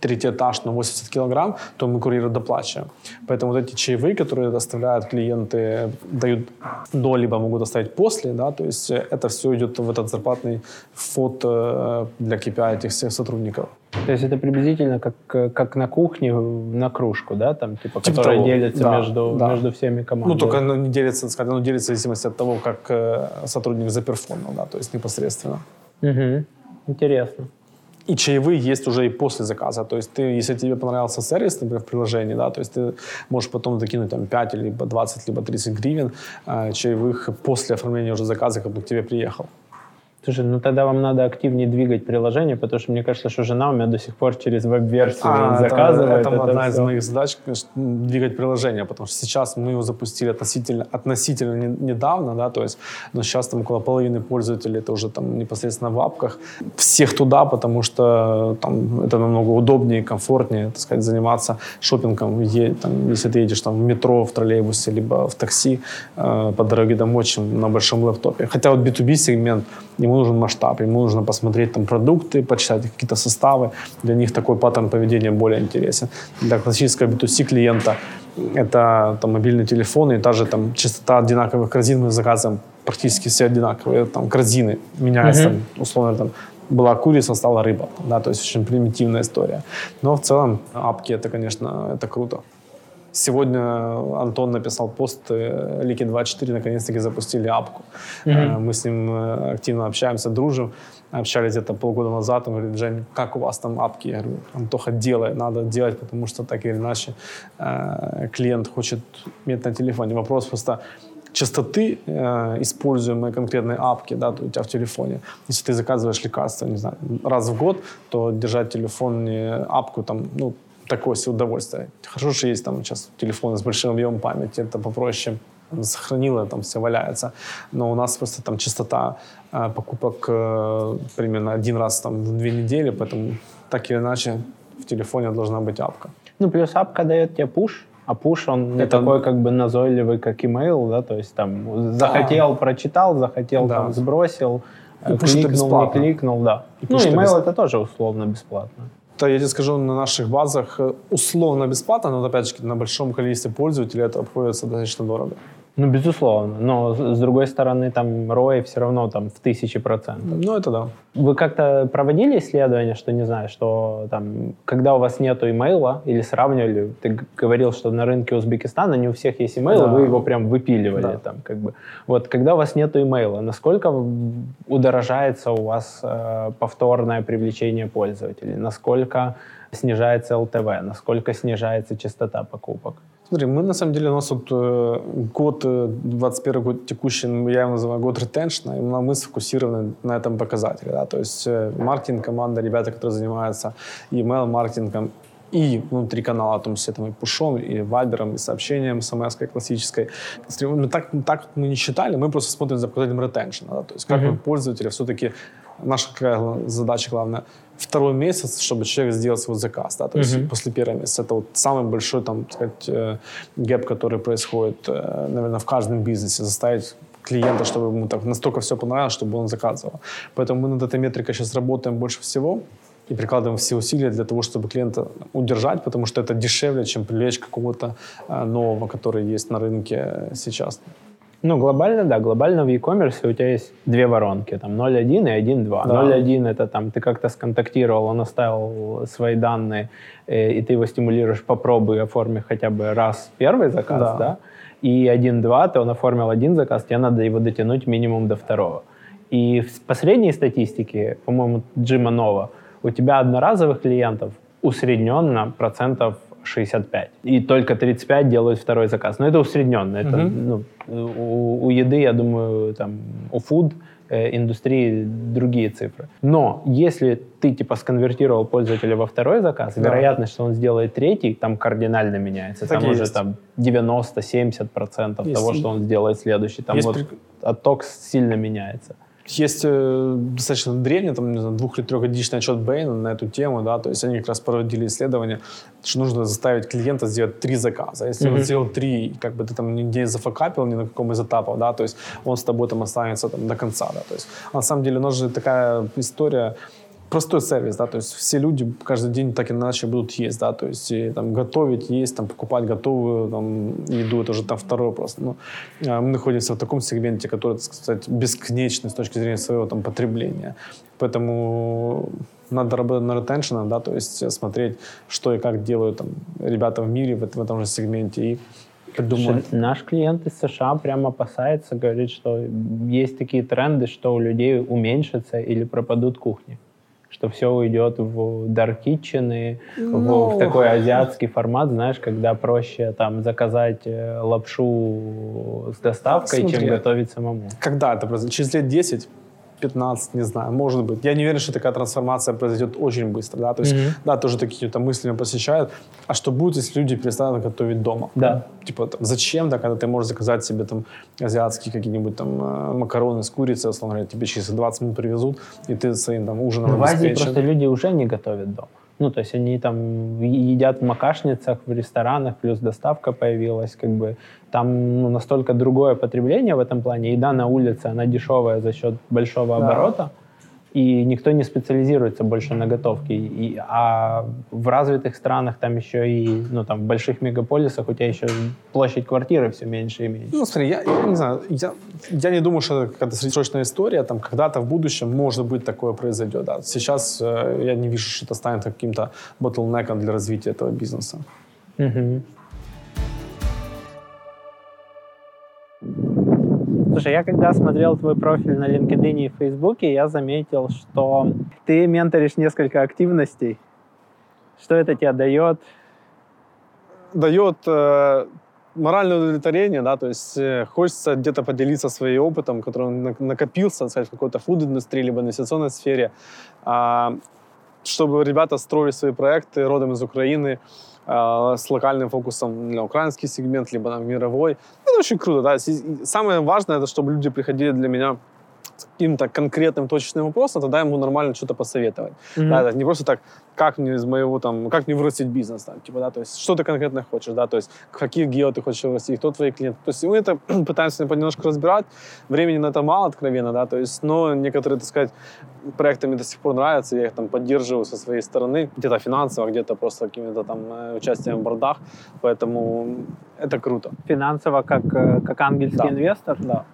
третий этаж на 80 килограмм, то мы курьеру доплачиваем. Поэтому вот эти чаевые, которые доставляют клиенты, дают до, либо могут доставить после, да, то есть это все идет в этот зарплатный фонд э, для KPI этих всех сотрудников. То есть это приблизительно как, как на кухне на кружку, да, там, типа, типа которая того. делится да, между, да. между всеми командами. Ну, только оно не делится, оно делится в зависимости от того, как э, сотрудник заперформил, да, то есть непосредственно. Угу. Интересно. И чаевые есть уже и после заказа. То есть ты, если тебе понравился сервис, например, в приложении, да, то есть ты можешь потом докинуть там 5, либо 20, либо 30 гривен э, чаевых после оформления уже заказа, как бы к тебе приехал. Слушай, ну тогда вам надо активнее двигать приложение, потому что мне кажется, что жена у меня до сих пор через веб-версию а, заказывает. Это, это, это одна все. из моих задач, двигать приложение, потому что сейчас мы его запустили относительно, относительно не, недавно, да, то есть, но сейчас там около половины пользователей это уже там непосредственно в апках. Всех туда, потому что там это намного удобнее, комфортнее, так сказать, заниматься шопингом, е, там, если ты едешь там в метро, в троллейбусе, либо в такси э, по дороге домой, чем на большом лэптопе. Хотя вот B2B сегмент, ему нужен масштаб, ему нужно посмотреть там продукты, почитать какие-то составы. Для них такой паттерн поведения более интересен. Для классического B2C клиента это там, мобильный телефон и та же там частота одинаковых корзин мы заказываем практически все одинаковые там корзины меняется mm-hmm. там, условно там была курица, стала рыба, да, то есть очень примитивная история. Но в целом апки это, конечно, это круто. Сегодня Антон написал пост, э, Лики 24 наконец-таки запустили апку. Mm-hmm. Мы с ним э, активно общаемся, дружим. Общались где-то полгода назад. Он говорит, Жень, как у вас там апки? Я говорю, Антоха, делай, надо делать, потому что так или иначе клиент хочет иметь на телефоне. Вопрос просто частоты э, используемой конкретной апки да, у тебя в телефоне. Если ты заказываешь лекарства, не знаю, раз в год, то держать телефон не апку там, ну, такое себе удовольствие. Хорошо, что есть там сейчас телефоны с большим объемом памяти, это попроще сохранила, там все валяется. Но у нас просто там частота э, покупок э, примерно один раз там в две недели, поэтому так или иначе в телефоне должна быть апка. Ну, плюс апка дает тебе пуш, а пуш, он не это... такой как бы назойливый, как email, да, то есть там захотел, да. прочитал, захотел, да. там сбросил, И бесплатно. не кликнул, да. И ну, email бесплатно. это тоже условно бесплатно. Да, я тебе скажу, на наших базах э, условно бесплатно, но опять же на большом количестве пользователей это обходится достаточно дорого. Ну, безусловно. Но, с другой стороны, там ROI все равно там в тысячи процентов. Ну, это да. Вы как-то проводили исследование, что, не знаю, что там, когда у вас нету имейла, или сравнивали, ты говорил, что на рынке Узбекистана не у всех есть имейл, да. вы его прям выпиливали да. там, как бы. Вот, когда у вас нету имейла, насколько удорожается у вас э, повторное привлечение пользователей? Насколько снижается ЛТВ? Насколько снижается частота покупок? Смотри, мы на самом деле, у нас вот э, год, 21 э, год текущий, я его называю год ретеншна, и мы сфокусированы на этом показателе. Да? То есть э, маркетинг команда, ребята, которые занимаются email-маркетингом, и внутри канала, том есть там и пушом, и вайбером, и сообщением смс классической. Мы так, так мы не считали, мы просто смотрим за показателем ретеншна. Да? То есть как мы пользователи все-таки, наша задача главная, второй месяц, чтобы человек сделал свой заказ. Да? То есть uh-huh. после первого месяца. Это вот самый большой, там, так сказать, э, гэп, который происходит, э, наверное, в каждом бизнесе. Заставить клиента, чтобы ему так настолько все понравилось, чтобы он заказывал. Поэтому мы над этой метрикой сейчас работаем больше всего и прикладываем все усилия для того, чтобы клиента удержать, потому что это дешевле, чем привлечь какого-то э, нового, который есть на рынке сейчас. Ну, глобально, да, глобально в e-commerce у тебя есть две воронки, там 0.1 и 1.2. Да. 0.1 это там ты как-то сконтактировал, он оставил свои данные, э, и ты его стимулируешь, попробуй, оформи хотя бы раз первый заказ, да. да? И 1.2 ты он оформил один заказ, тебе надо его дотянуть минимум до второго. И в последней статистике, по-моему, Джима Нова, у тебя одноразовых клиентов усредненно процентов 65. И только 35 делают второй заказ. Но это усредненно. Это, угу. ну, у, у еды, я думаю, там, у food э, индустрии другие цифры. Но если ты типа сконвертировал пользователя во второй заказ, да. вероятность, что он сделает третий, там кардинально меняется. Так там уже там 90-70% того, что он сделает следующий. Там есть вот отток сильно меняется. Есть э, достаточно древний, там, не знаю, двух- или трехгодичный отчет Бэйна на эту тему, да, то есть они как раз проводили исследование, что нужно заставить клиента сделать три заказа. Если mm-hmm. он сделал три, как бы ты там не зафакапил ни на каком из этапов, да, то есть он с тобой там останется там до конца, да, то есть на самом деле у нас же такая история, простой сервис, да, то есть все люди каждый день так или иначе будут есть, да, то есть и, там готовить, есть, там покупать готовую там, еду, это уже там второй вопрос. Но а, мы находимся в таком сегменте, который, так сказать, бесконечный с точки зрения своего там потребления. Поэтому надо работать на ретеншн, да, то есть смотреть, что и как делают там ребята в мире в, в этом же сегменте и придумать. Наш клиент из США прямо опасается, говорит, что есть такие тренды, что у людей уменьшатся или пропадут кухни что все уйдет в dark kitchen, ну... в, в такой азиатский формат, знаешь, когда проще там заказать э, лапшу с доставкой, Смотри, чем готовить самому. Когда это произойдет? Через лет 10 15, не знаю, может быть. Я не уверен, что такая трансформация произойдет очень быстро, да, то есть, mm-hmm. да, тоже такие то мысли меня посещают. А что будет, если люди перестанут готовить дома? Да. Типа, там, зачем, да, когда ты можешь заказать себе там азиатские какие-нибудь там э, макароны с курицей, условно говоря, тебе через 20 минут привезут, и ты своим там ужином Но в Азии просто люди уже не готовят дома. Ну, то есть они там едят в макашницах, в ресторанах, плюс доставка появилась, как бы там ну, настолько другое потребление в этом плане. Еда на улице, она дешевая за счет большого да. оборота, и никто не специализируется больше на готовке. И, а в развитых странах там еще и, ну, там, в больших мегаполисах у тебя еще площадь квартиры все меньше и меньше. Ну, смотри, я, я не знаю, я, я не думаю, что это какая-то срочная история, там, когда-то в будущем, может быть, такое произойдет. Да. Сейчас э, я не вижу, что это станет каким-то ботлнеком для развития этого бизнеса. Угу. Слушай, я когда смотрел твой профиль на LinkedIn и Facebook, я заметил, что ты менторишь несколько активностей. Что это тебе дает? Дает э, моральное удовлетворение, да, то есть э, хочется где-то поделиться своим опытом, который накопился, сказать, в какой-то фуд-индустрии, либо инвестиционной сфере, э, чтобы ребята строили свои проекты родом из Украины, с локальным фокусом на украинский сегмент, либо на мировой. Это очень круто, да. Самое важное, это чтобы люди приходили для меня каким-то конкретным точечным вопросом, тогда ему нормально что-то посоветовать. Мгм. Да, не просто так, как мне из моего там, как мне вырастить бизнес, там, типа, да, то есть что ты конкретно хочешь, да, то есть какие гео ты хочешь вырастить, кто твои клиенты. То есть мы это пытаемся понемножку разбирать, времени на это мало, откровенно, да, то есть, но некоторые, так сказать, проекты мне до сих пор нравятся, я их там поддерживаю со своей стороны, где-то финансово, где-то просто какими-то там э, участием в бордах, поэтому это круто. Финансово как, э, как ангельский Да. инвестор? Да.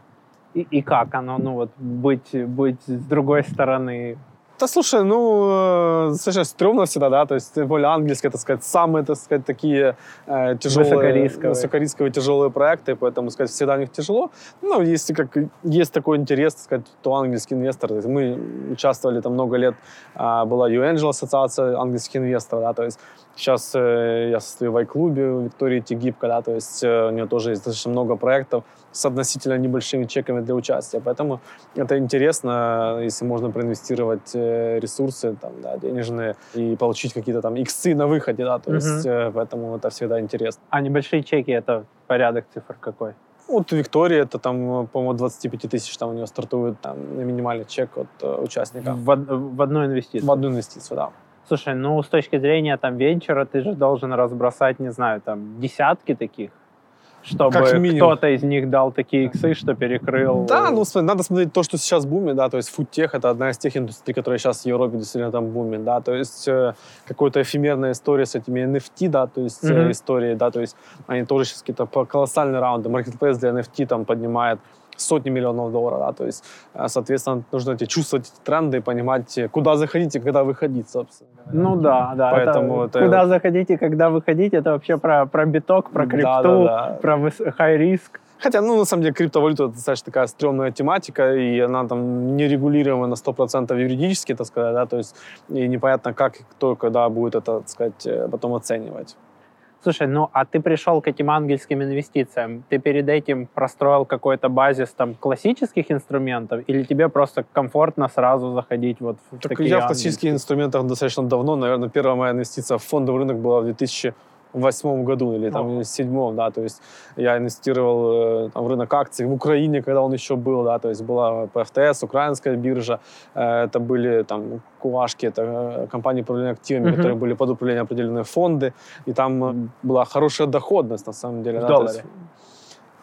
И, и как оно, ну вот, быть, быть с другой стороны? Да слушай, ну, э, слушай, стрёмно всегда, да, то есть, более английское, так сказать, самые, так сказать, такие э, тяжелые, Высокорисковые. высокорисковые тяжелые проекты, поэтому, так сказать, всегда в них тяжело. Ну, если как есть такой интерес, так сказать, то английский инвестор, то есть мы участвовали там много лет, а, была U-Angel ассоциация английских инвесторов, да, то есть сейчас э, я состою в iClub у Виктории Тигибко, да, то есть э, у нее тоже есть достаточно много проектов с относительно небольшими чеками для участия, поэтому это интересно, если можно проинвестировать э, ресурсы там, да, денежные и получить какие-то там иксы на выходе, да, то Мгм. есть э, поэтому это всегда интересно. А небольшие чеки это порядок цифр какой? Вот у Виктории это там, по-моему, 25 тысяч там у нее стартует там минимальный чек от э, участника В, в одну инвестицию? в одну инвестицию, да. Слушай, ну с точки зрения там венчура ты же должен разбросать, не знаю, там десятки таких, чтобы кто-то из них дал такие иксы, что перекрыл. Да, э, ну надо смотреть то, что сейчас бумит, да, то есть фудтех это одна из тех индустрий, которая сейчас в Европе действительно там бумит, да, то есть э, какая-то эфемерная история с этими NFT, да, то есть Мгм. истории, да, то есть они тоже сейчас какие-то колоссальные раунды, маркетплейс для NFT там поднимает сотни миллионов долларов, да, то есть, э, соответственно, нужно эти, чувствовать эти тренды и понимать, куда заходить и когда выходить, собственно. Ну да, да. Поэтому это, это- Куда заходите, когда выходите, это вообще про, про биток, про Да, крипту, да, да. про выс- high риск. Хотя, ну, на самом деле, криптовалюта это достаточно такая стрёмная тематика, и она там не на 100% юридически, так сказать, да, то есть и непонятно, как и кто, когда будет это, так сказать, э, потом оценивать. Слушай, ну а ты пришел к этим ангельским инвестициям, ты перед этим простроил какой-то базис там классических инструментов, или тебе просто комфортно сразу заходить вот в Так такие я в классических инструментах достаточно давно, наверное, первая моя инвестиция в фондовый рынок была в 2008 году или там в 2007, да, то есть я инвестировал э, там, в рынок акций в Украине, когда он еще был, да, то есть была ПФТС, украинская биржа, э, это были там кувашки, это э, компании управления активами, Мгм. которые были под управлением определенные фонды, и там была хорошая доходность на самом деле. В да, долларе? есть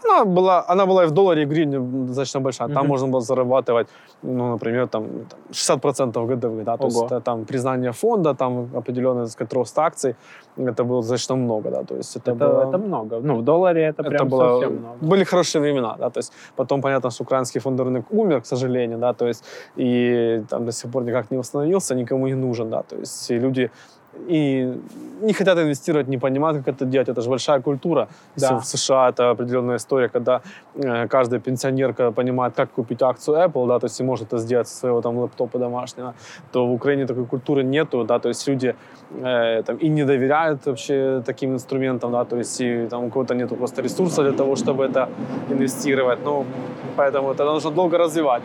она была, она была и в долларе, и в гривне достаточно большая. Там Мгм. можно было зарабатывать, ну, например, там, там 60% годовых, да, то есть Ого. это там признание фонда, там определенный, сказать, рост акций, это было достаточно много, да, то есть это, Это, было... это много. Ну, в долларе это, это прям было, совсем много. были хорошие времена, да, то есть потом понятно, что украинский фондовый рынок умер, к сожалению, да, то есть и там до сих пор никак не восстановился, никому не нужен, да, то есть и люди и не хотят инвестировать, не понимают, как это делать. Это же большая культура. Да. В США это определенная история, когда э, каждая пенсионерка понимает, как купить акцию Apple, да, то есть и может это сделать со своего там лэптопа домашнего, то в Украине такой культуры нету, да, то есть люди э, там, и не доверяют вообще таким инструментам, да, то есть и там у кого-то нету просто ресурса для того, чтобы это инвестировать, ну, поэтому это нужно долго развивать.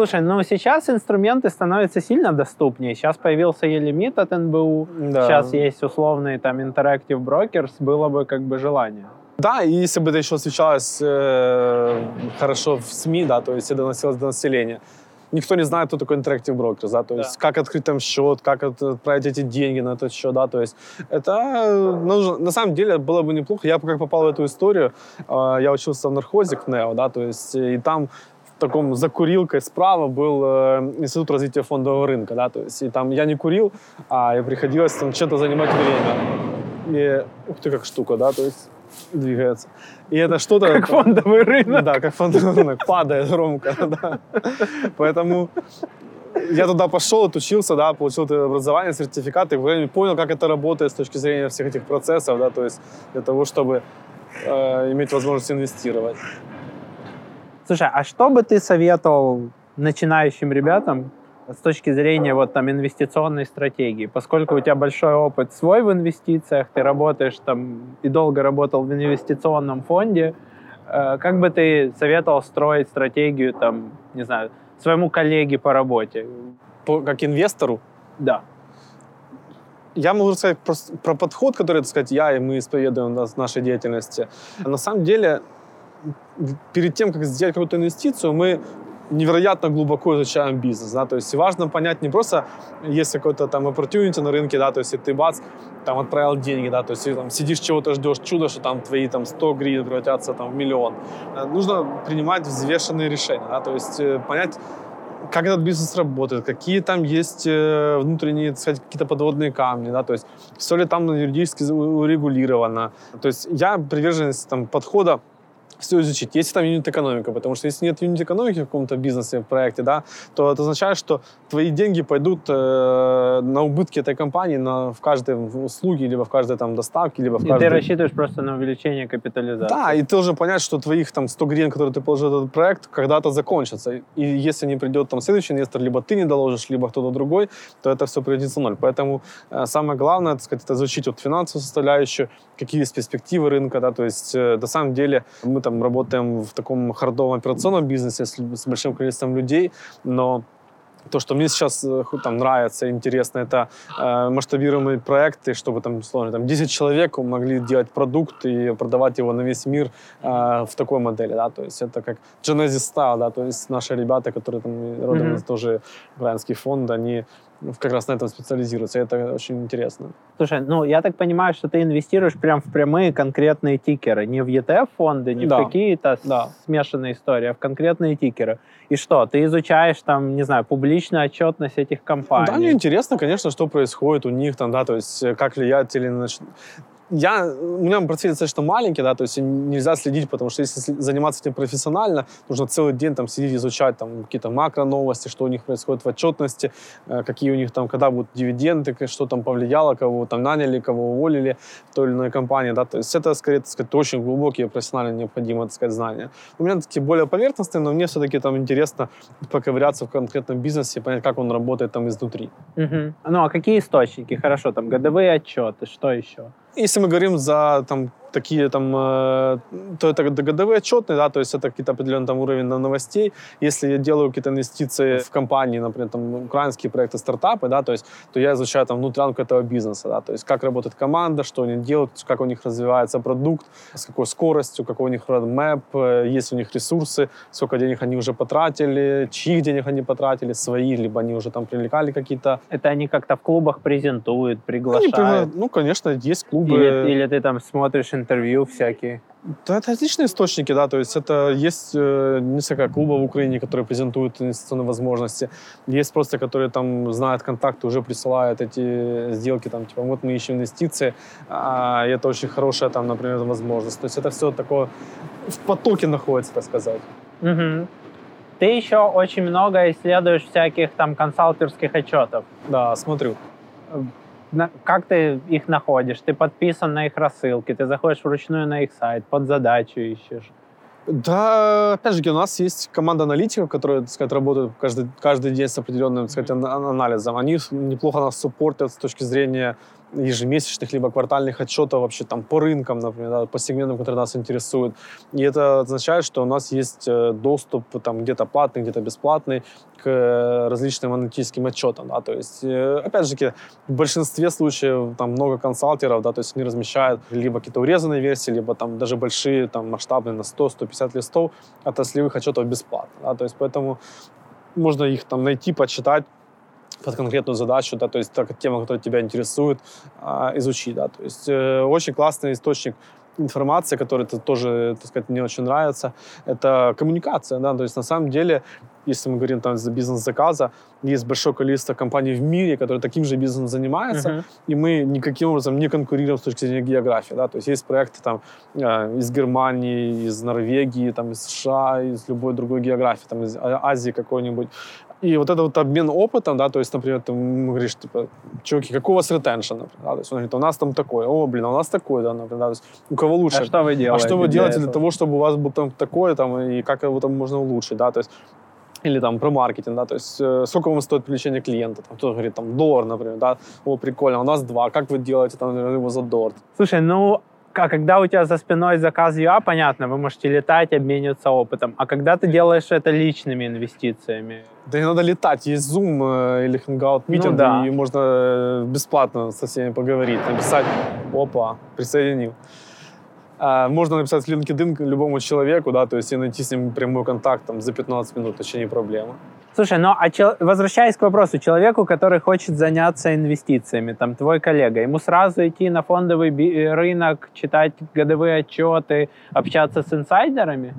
Слушай, ну сейчас инструменты становятся сильно доступнее. Сейчас появился e-лимит от НБУ, Да. сейчас есть условный там Interactive Brokers, было бы как бы желание. Да, и если бы это еще освещалось э, хорошо в СМИ, да, то есть и доносилось до населения. Никто не знает, кто такой Interactive Brokers, да, то Да. есть как открыть там счет, как от- отправить эти деньги на этот счет, да, то есть это э, нужно, на самом деле было бы неплохо. Я как попал в эту историю, э, я учился в нархозе в НЕО, да, то есть и там таком за курилкой справа был э, Институт развития фондового рынка, да, то есть и там я не курил, а и приходилось там что-то занимать время. И, ух ты, как штука, да, то есть двигается. И это что-то... Как фондовый рынок. Да, как фондовый рынок, падает громко, да. Поэтому я туда пошел, отучился, да, получил это образование, сертификат, и понял, как это работает с точки зрения всех этих процессов, да, то есть для того, чтобы э, иметь возможность инвестировать. Слушай, а что бы ты советовал начинающим ребятам с точки зрения вот там инвестиционной стратегии? Поскольку у тебя большой опыт свой в инвестициях, ты работаешь там и долго работал в инвестиционном фонде, э, как бы ты советовал строить стратегию там, не знаю, своему коллеге по работе? По- как инвестору Да. Я могу рассказать про, про подход, который, так сказать, я и мы исповедуем в нашей деятельности. На самом деле, перед тем, как сделать какую-то инвестицию, мы невероятно глубоко изучаем бизнес, да, то есть важно понять не просто есть какой-то там opportunity на рынке, да, то есть ты бац, там отправил деньги, да, то есть там сидишь чего-то ждешь чудо, что там твои там 100 гривен превратятся там в миллион. Э, нужно принимать взвешенные решения, да, то есть э, понять, как этот бизнес работает, какие там есть э, внутренние, так сказать, какие-то подводные камни, да, то есть все ли там юридически урегулировано. То есть я приверженец там подхода все изучить. Если там юнит-экономика, потому что если нет юнит-экономики в каком-то бизнесе, в проекте, да, то это означает, что твои деньги пойдут э, на убытки этой компании на, в каждой услуге, либо в каждой там доставке, либо в каждой... И ты рассчитываешь просто на увеличение капитализации. Да, и ты должен понять, что твоих там 100 гривен, которые ты положил в этот проект, когда-то закончатся. И если не придет там следующий инвестор, либо ты не доложишь, либо кто-то другой, то это все придется в ноль. Поэтому э, самое главное, так сказать, это изучить вот финансовую составляющую, какие есть перспективы рынка, да, то есть э, на самом деле мы там работаем в таком хардовом операционном бизнесе с, с большим количеством людей, но то, что мне сейчас э, там нравится, интересно, это э, масштабируемые проекты, чтобы там, условно, там 10 человек могли делать продукт и продавать его на весь мир э, в такой модели, да, то есть это как Genesis Style, да, то есть наши ребята, которые там родом mm-hmm. тоже украинский фонд, они как раз на этом специализируются. И это очень интересно. Слушай, ну я так понимаю, что ты инвестируешь прям в прямые конкретные тикеры, не в ETF-фонды, не да. в какие-то да. смешанные истории, а в конкретные тикеры. И что, ты изучаешь там, не знаю, публичную отчетность этих компаний? Да, мне интересно, конечно, что происходит у них там, да, то есть э, как влияет или я, у меня портфель достаточно маленький, да, то есть нельзя следить, потому что если заниматься этим профессионально, нужно целый день там сидеть, изучать там какие-то макро новости, что у них происходит в отчетности, э, какие у них там, когда будут дивиденды, что там повлияло, кого там наняли, кого уволили в той или иной компании, да, то есть это, скорее, так сказать, очень глубокие профессионально необходимые, так сказать, знания. У меня такие более поверхностные, но мне все-таки там интересно поковыряться в конкретном бизнесе, понять, как он работает там изнутри. Угу. Ну, а какие источники? Хорошо, там годовые отчеты, что еще? Если мы говорим за там, такие там, э, то это годовые отчетные, да, то есть это какие-то определенный там уровень новостей. Если я делаю какие-то инвестиции в компании, например, там украинские проекты, стартапы, да, то есть, то я изучаю там внутрянку этого бизнеса, да, то есть как работает команда, что они делают, как у них развивается продукт, с какой скоростью, какой у них roadmap, э, есть у них ресурсы, сколько денег они уже потратили, чьих денег они потратили, свои, либо они уже там привлекали какие-то. Это они как-то в клубах презентуют, приглашают? Они, ну, конечно, есть клубы. Или, или ты там смотришь интервью всякие. Да, это отличные источники, да, то есть это есть э, несколько клубов в Украине, которые презентуют инвестиционные возможности, есть просто, которые там знают контакты, уже присылают эти сделки, там, типа, вот мы ищем инвестиции, а, и это очень хорошая, там, например, возможность. То есть это все такое в потоке находится, так сказать. Угу. Ты еще очень много исследуешь всяких там консалтерских отчетов. Да, смотрю как ты их находишь? Ты подписан на их рассылки, ты заходишь вручную на их сайт, под задачу ищешь. Да, опять же, у нас есть команда аналитиков, которые, так сказать, работают каждый, каждый день с определенным, так сказать, анализом. Они неплохо нас суппортят с точки зрения ежемесячных либо квартальных отчетов вообще там по рынкам, например, да, по сегментам, которые нас интересуют. И это означает, что у нас есть э, доступ там где-то платный, где-то бесплатный к э, различным аналитическим отчетам, да, то есть, э, опять же, в большинстве случаев там много консалтеров, да, то есть они размещают либо какие-то урезанные версии, либо там даже большие, там, масштабные на 100-150 листов отраслевых отчетов бесплатно, да, то есть поэтому можно их там найти, почитать, под конкретную задачу, да, то есть так, тема, которая тебя интересует, а, изучи, да, то есть э, очень классный источник информации, который это тоже, так сказать, мне очень нравится, это коммуникация, да, то есть на самом деле, если мы говорим там за бизнес-заказа, есть большое количество компаний в мире, которые таким же бизнесом занимаются, uh-huh. и мы никаким образом не конкурируем с точки зрения географии, да, то есть есть проекты там э, из Германии, из Норвегии, там из США, из любой другой географии, там из а, Азии какой-нибудь, и вот этот вот обмен опытом, да, то есть, например, ты говоришь, типа, чуваки, какой у вас ретеншн, например, да, то есть он говорит, у нас там такой, о, блин, а у нас такой, да, например, да, то есть у кого лучше. А что вы делаете? А что вы делаете для, для того, чтобы у вас был там такое, там, и как его там можно улучшить, да, то есть или там про маркетинг, да, то есть э, сколько вам стоит привлечение клиента, там, кто говорит, там, доллар, например, да, о, прикольно, у нас два, как вы делаете, там, его за доллар? Слушай, ну, а когда у тебя за спиной заказ UA, понятно, вы можете летать, обмениваться опытом. А когда ты делаешь это личными инвестициями? Да не надо летать. Есть Zoom э, или Hangout Meeting, ну, да. и можно э, бесплатно со всеми поговорить, написать, опа, присоединил. А, можно написать в LinkedIn любому человеку, да, то есть и найти с ним прямой контакт там, за 15 минут, вообще не проблема. Слушай, ну а чел... возвращаясь к вопросу, человеку, который хочет заняться инвестициями, там твой коллега, ему сразу идти на фондовый рынок, читать годовые отчеты, общаться с инсайдерами?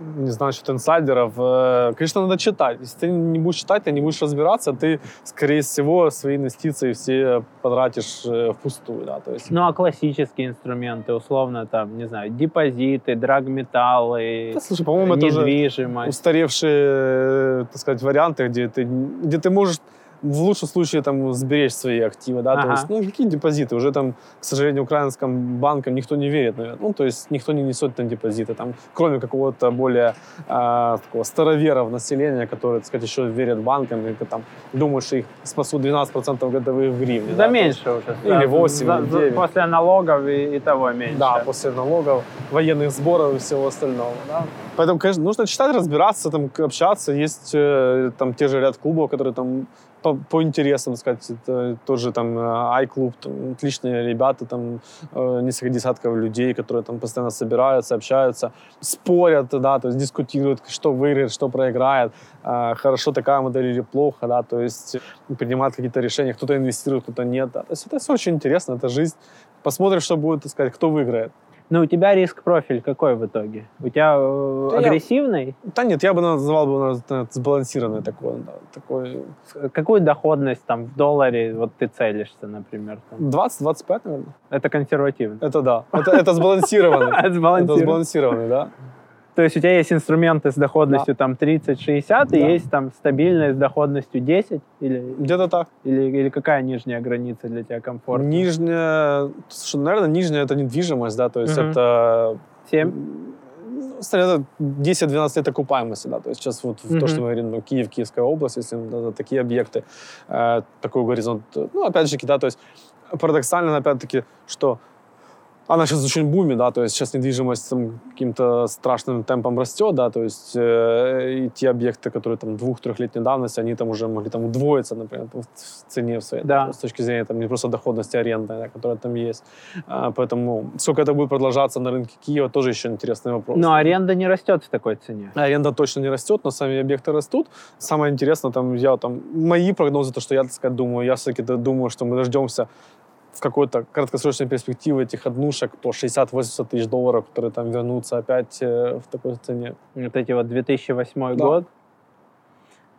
Не знаю, насчет инсайдеров. Э, конечно, надо читать. Если ты не будешь читать, ты не будешь разбираться, ты, скорее всего, свои инвестиции все потратишь э, впустую. Да, то есть... Ну, а классические инструменты, условно, там, не знаю, депозиты, драгметаллы, да, слушай, по-моему, это уже устаревшие, так сказать, варианты, где ты, где ты можешь в лучшем случае там сберечь свои активы, да, ага. то есть, ну, какие депозиты, уже там, к сожалению, украинским банкам никто не верит, наверное, ну, то есть никто не несет там депозиты, там, кроме какого-то более э, такого староверов населения, которые, так сказать, еще верят банкам, и там думают, что их спасут 12% годовых в гривне. Да, да меньше уже. Или 8, за, или 9. После налогов и, и того меньше. Да, после налогов, военных сборов и всего остального, да. Поэтому, конечно, нужно читать, разбираться, там, общаться. Есть э, там те же ряд клубов, которые там по, по интересам, сказать, это тоже там iClub, там, отличные ребята, там э, несколько десятков людей, которые там постоянно собираются, общаются, спорят, да, то есть дискутируют, что выиграет, что проиграет, э, хорошо такая модель или плохо, да, то есть принимают какие-то решения, кто-то инвестирует, кто-то нет, да. то есть это все очень интересно, это жизнь. Посмотрим, что будет, так сказать, кто выиграет. Ну, у тебя риск-профиль какой в итоге? У тебя э, да агрессивный? Я, да нет, я бы назвал бы наверное, сбалансированный такой, да, такой. Какую доходность там в долларе вот ты целишься, например? 20-25, наверное. Это консервативно? Это да. Это, это сбалансированный. Это сбалансированный, да. То есть у тебя есть инструменты с доходностью да. там 30-60, да. и есть там стабильные с доходностью 10? Или, Где-то так. Или, или какая нижняя граница для тебя комфортна? Нижняя, слушай, наверное, нижняя это недвижимость, да, то есть угу. это... 7? это 10-12 лет окупаемости, да, то есть сейчас вот mm-hmm. то, что мы говорим, ну, Киев, Киевская область, если да, такие объекты, э, такой горизонт, ну, опять же, да, то есть парадоксально, опять-таки, что она сейчас очень бумит, да, то есть сейчас недвижимость там, каким-то страшным темпом растет, да, то есть э, и те объекты, которые там двух-трехлетней давности, они там уже могли там удвоиться, например, в цене в своей, да. да, с точки зрения там не просто доходности аренды, да, которая там есть. А, поэтому сколько это будет продолжаться на рынке Киева, тоже еще интересный вопрос. Но аренда не растет в такой цене. Аренда точно не растет, но сами объекты растут. Самое интересное, там, я там, мои прогнозы, то, что я, так сказать, думаю, я все-таки думаю, что мы дождемся в какой-то краткосрочной перспективе этих однушек по 60-80 тысяч долларов, которые там вернутся опять э, в такой цене. Вот эти вот 2008 да. год.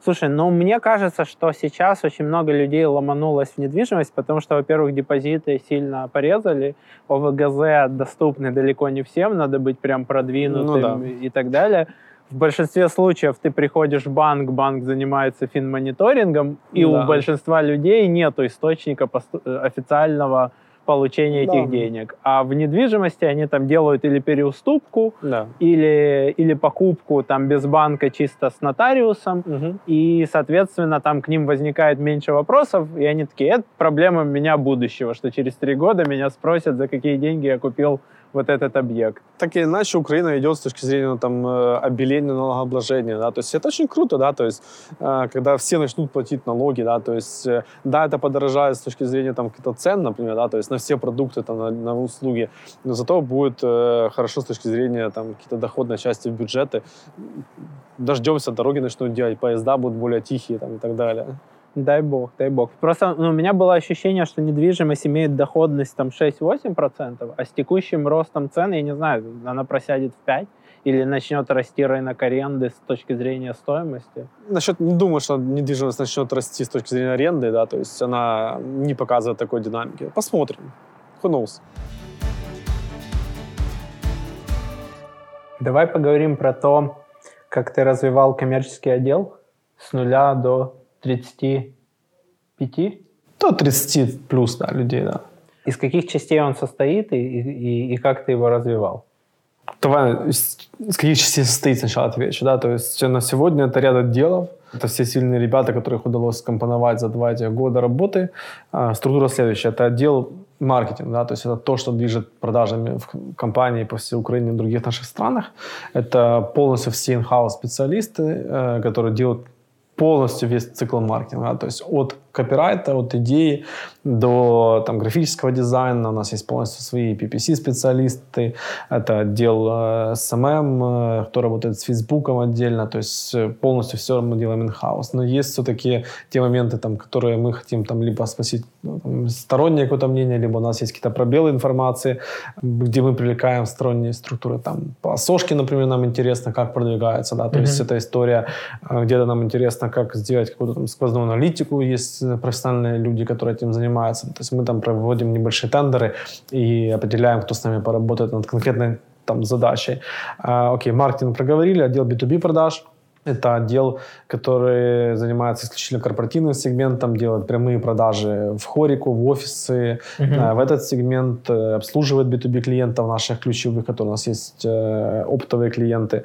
Слушай, ну мне кажется, что сейчас очень много людей ломанулось в недвижимость, потому что, во-первых, депозиты сильно порезали, ОВГЗ доступны далеко не всем, надо быть прям продвинутым ну, да. и так далее в большинстве случаев ты приходишь в банк, банк занимается финмониторингом, и да. у большинства людей нет источника э, официального получения да. этих денег. А в недвижимости они там делают или переуступку, да. или, или покупку там без банка чисто с нотариусом, угу. и, соответственно, там к ним возникает меньше вопросов, и они такие, это проблема меня будущего, что через три года меня спросят, за какие деньги я купил вот этот объект. Так или иначе, Украина идет с точки зрения там, э, обеления налогообложения. Да? То есть это очень круто, да? то есть, э, когда все начнут платить налоги. Да? То есть, э, да, это подорожает с точки зрения там, каких-то цен, например, да? то есть на все продукты, там, на, на услуги, но зато будет хорошо с точки зрения там, какие-то доходной части в бюджеты. Дождемся, дороги начнут делать, поезда будут более тихие там, и так далее. Дай бог, дай бог. Просто ну, у меня было ощущение, что недвижимость имеет доходность там 6-8%, а с текущим ростом цен, я не знаю, она просядет в 5% или начнет расти рынок аренды с точки зрения стоимости? Насчет, не думаю, что недвижимость начнет расти с точки зрения аренды, да, то есть она не показывает такой динамики. Посмотрим. Who knows? Давай поговорим про то, как ты развивал коммерческий отдел с нуля до 35? До 30 плюс, да, людей, да. Из каких частей он состоит и, и, и как ты его развивал? Давай, из каких частей состоит сначала отвечу, да, то есть на сегодня это ряд отделов, это все сильные ребята, которых удалось скомпоновать за два этих года работы. А, структура следующая, это отдел маркетинг, да, то есть это то, что движет продажами в компании по всей Украине и других наших странах. Это полностью все in-house специалисты, э, которые делают полностью весь цикл маркетинга, то есть от копирайта, от идеи до там, графического дизайна. У нас есть полностью свои PPC-специалисты. Это отдел э, SMM, э, кто работает с Фейсбуком отдельно. То есть э, полностью все мы делаем in-house. Но есть все-таки те моменты, там, которые мы хотим там, либо спросить ну, там, стороннее какое-то мнение, либо у нас есть какие-то пробелы информации, где мы привлекаем сторонние структуры. Там, по сошке, например, нам интересно, как продвигается. Да? То mm-hmm. есть это история, где-то нам интересно, как сделать какую-то там сквозную аналитику. Есть профессиональные люди, которые этим занимаются. То есть мы там проводим небольшие тендеры и определяем, кто с нами поработает над конкретной там задачей. А, окей, маркетинг проговорили, отдел B2B продаж – это отдел, который занимается исключительно корпоративным сегментом, делает прямые продажи в хорику, в офисы. Uh-huh. В этот сегмент э, обслуживает B2B клиентов наших ключевых, которые у нас есть э, оптовые клиенты.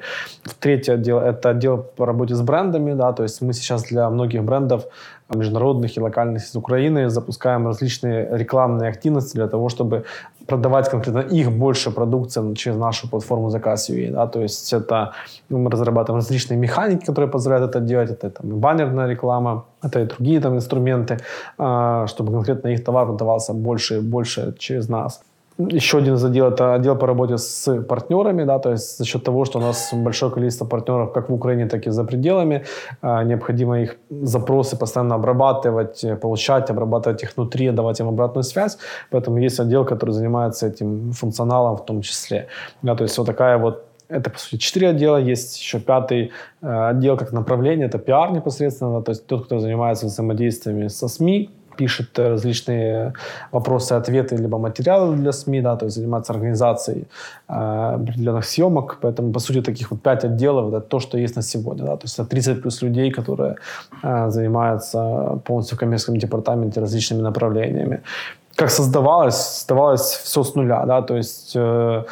Третий отдел – это отдел по работе с брендами. Да, то есть мы сейчас для многих брендов международных и локальных из Украины запускаем различные рекламные активности для того, чтобы продавать конкретно их больше продукции через нашу платформу заказ UA. Да? То есть это ну, мы разрабатываем различные механики, которые позволяют это делать. Это там, и баннерная реклама, это и другие там инструменты, а, чтобы конкретно их товар продавался больше и больше через нас. Еще один из отдел – это отдел по работе с партнерами, да, то есть за счет того, что у нас большое количество партнеров как в Украине, так и за пределами, а, необходимо их запросы постоянно обрабатывать, получать, обрабатывать их внутри, давать им обратную связь. Поэтому есть отдел, который занимается этим функционалом в том числе. Да, то есть вот такая вот это, по сути, четыре отдела. Есть еще пятый э, отдел как направление, это пиар непосредственно, то есть тот, кто занимается взаимодействиями со СМИ, пишет различные вопросы-ответы, либо материалы для СМИ, да, то есть занимается организацией э, определенных съемок. Поэтому, по сути, таких вот пять отделов — это то, что есть на сегодня. Да, то есть это 30 плюс людей, которые э, занимаются полностью в коммерческом департаменте различными направлениями. Как создавалось? Создавалось все с нуля, да, то есть э,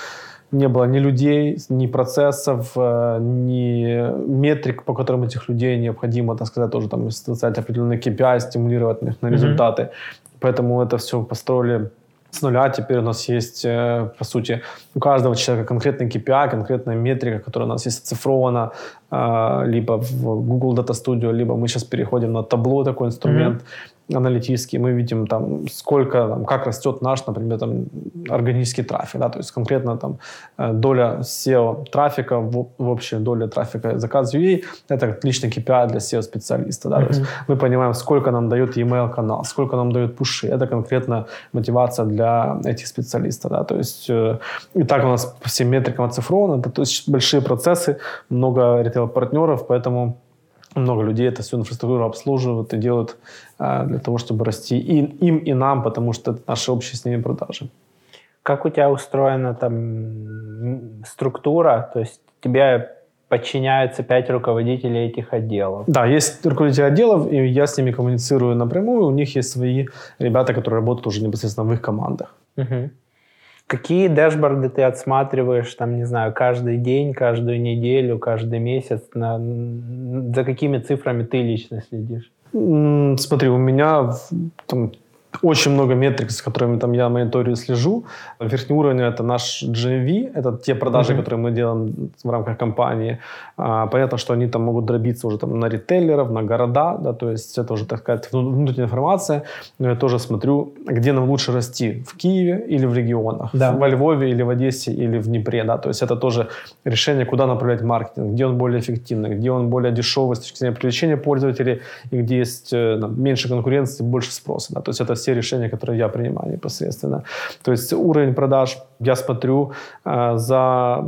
не было ни людей, ни процессов, э, ни метрик, по которым этих людей необходимо, так сказать, тоже там создать определенные KPI, стимулировать их на результаты. Mm-hmm. Поэтому это все построили с нуля. Теперь у нас есть, э, по сути, у каждого человека конкретный KPI, конкретная метрика, которая у нас есть оцифрована э, либо в Google Data Studio, либо мы сейчас переходим на табло, такой инструмент, mm-hmm аналитические, мы видим там, сколько, там, как растет наш, например, там, органический трафик, да, то есть конкретно там э, доля SEO трафика в, в общей доле трафика заказ UA, это отличный KPI для SEO-специалиста, да, mm-hmm. то есть мы понимаем, сколько нам дает email канал, сколько нам дает пуши, это конкретно мотивация для этих специалистов, да, то есть э, и так у нас по всем метрикам оцифровано, это то есть большие процессы, много ритейл-партнеров, поэтому много людей эту всю инфраструктуру обслуживают и делают для того, чтобы расти и, им и нам, потому что это наши общие с ними продажи. Как у тебя устроена там структура? То есть тебе подчиняются пять руководителей этих отделов. Да, есть руководители отделов, и я с ними коммуницирую напрямую. У них есть свои ребята, которые работают уже непосредственно в их командах. Угу. Какие дэшборды ты отсматриваешь, там, не знаю, каждый день, каждую неделю, каждый месяц? На, за какими цифрами ты лично следишь? Смотри, у меня там, очень много метрик, с которыми там я мониторю и слежу. Верхний уровень — это наш GMV, это те продажи, mm-hmm. которые мы делаем в рамках компании. А, понятно, что они там могут дробиться уже там на ритейлеров, на города, да, то есть это уже, так сказать, внутренняя информация. Но я тоже смотрю, где нам лучше расти, в Киеве или в регионах, да. во Львове или в Одессе или в Днепре, да, то есть это тоже решение, куда направлять маркетинг, где он более эффективный, где он более дешевый с точки зрения привлечения пользователей и где есть э, меньше конкуренции, больше спроса, да, то есть это все решения, которые я принимаю непосредственно. То есть уровень продаж я смотрю э, за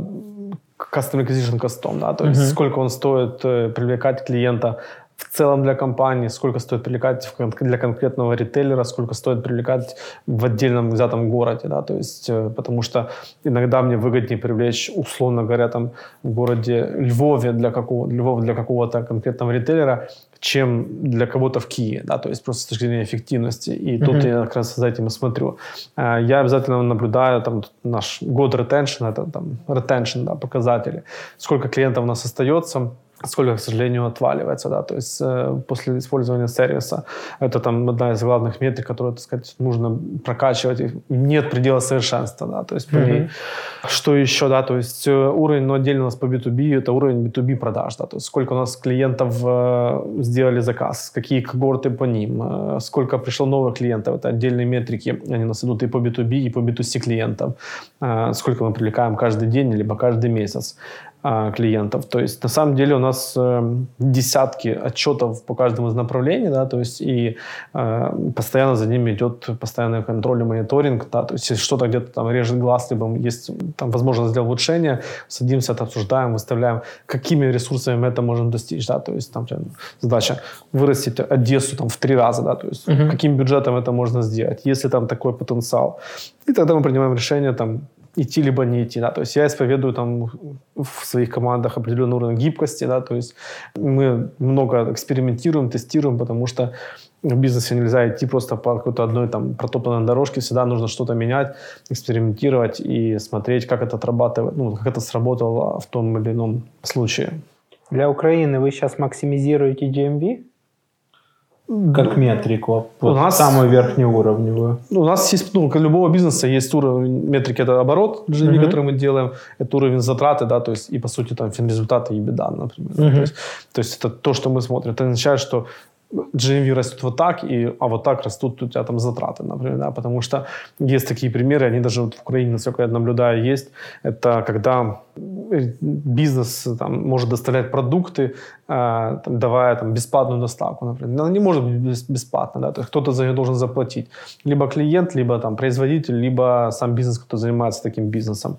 Custom Acquisition Cost, да, то есть uh-huh. сколько он стоит э, привлекать клиента в целом для компании, сколько стоит привлекать для конкретного ритейлера, сколько стоит привлекать в отдельном взятом городе, да, то есть, э, потому что иногда мне выгоднее привлечь, условно говоря, там в городе Львове для какого, Львов для какого-то конкретного ритейлера, чем для кого-то в Киеве, да, то есть просто с точки зрения эффективности. И mm-hmm. тут я как раз за этим и смотрю. Э, я обязательно наблюдаю там наш год retention, это там retention, да, показатели, сколько клиентов у нас остается, сколько, к сожалению, отваливается, да, то есть э, после использования сервиса. Это там одна из главных метрик, которую, так сказать, нужно прокачивать. Нет предела совершенства, да, то есть mm-hmm. Что еще, да, то есть э, уровень, но отдельно у нас по B2B, это уровень B2B продаж, да, то есть сколько у нас клиентов э, сделали заказ, какие когорты по ним, э, сколько пришло новых клиентов, это отдельные метрики, они у нас идут и по B2B, и по B2C клиентам, э, сколько мы привлекаем каждый день, либо каждый месяц. А, клиентов. То есть на самом деле у нас э, десятки отчетов по каждому из направлений, да, то есть и э, постоянно за ними идет постоянный контроль и мониторинг, да, то есть если что-то где-то там режет глаз, либо есть там возможность для улучшения, садимся, это обсуждаем, выставляем, какими ресурсами мы это можем достичь, да, то есть там задача вырастить Одессу там в три раза, да, то есть uh-huh. каким бюджетом это можно сделать, если там такой потенциал. И тогда мы принимаем решение там идти либо не идти, да, то есть я исповедую там в своих командах определенный уровень гибкости, да, то есть мы много экспериментируем, тестируем, потому что в бизнесе нельзя идти просто по какой-то одной там протоптанной дорожке, всегда нужно что-то менять, экспериментировать и смотреть, как это отрабатывает, ну, как это сработало в том или ином случае. Для Украины вы сейчас максимизируете GMV? Как метрику, вот у нас, самую верхнеуровневую. Ну, у нас есть, ну, как любого бизнеса есть уровень метрики, это оборот GMV, uh-huh. который мы делаем, это уровень затраты, да, то есть и по сути там результаты и беда, например. Uh-huh. То, есть, то есть это то, что мы смотрим. Это означает, что GMV растет вот так, и, а вот так растут у тебя там затраты, например, да, потому что есть такие примеры, они даже вот в Украине, насколько я наблюдаю, есть, это когда бизнес там, может доставлять продукты, э, там, давая там, бесплатную доставку, например. Она не может быть бесплатно, да, то есть кто-то за нее должен заплатить. Либо клиент, либо там, производитель, либо сам бизнес, кто занимается таким бизнесом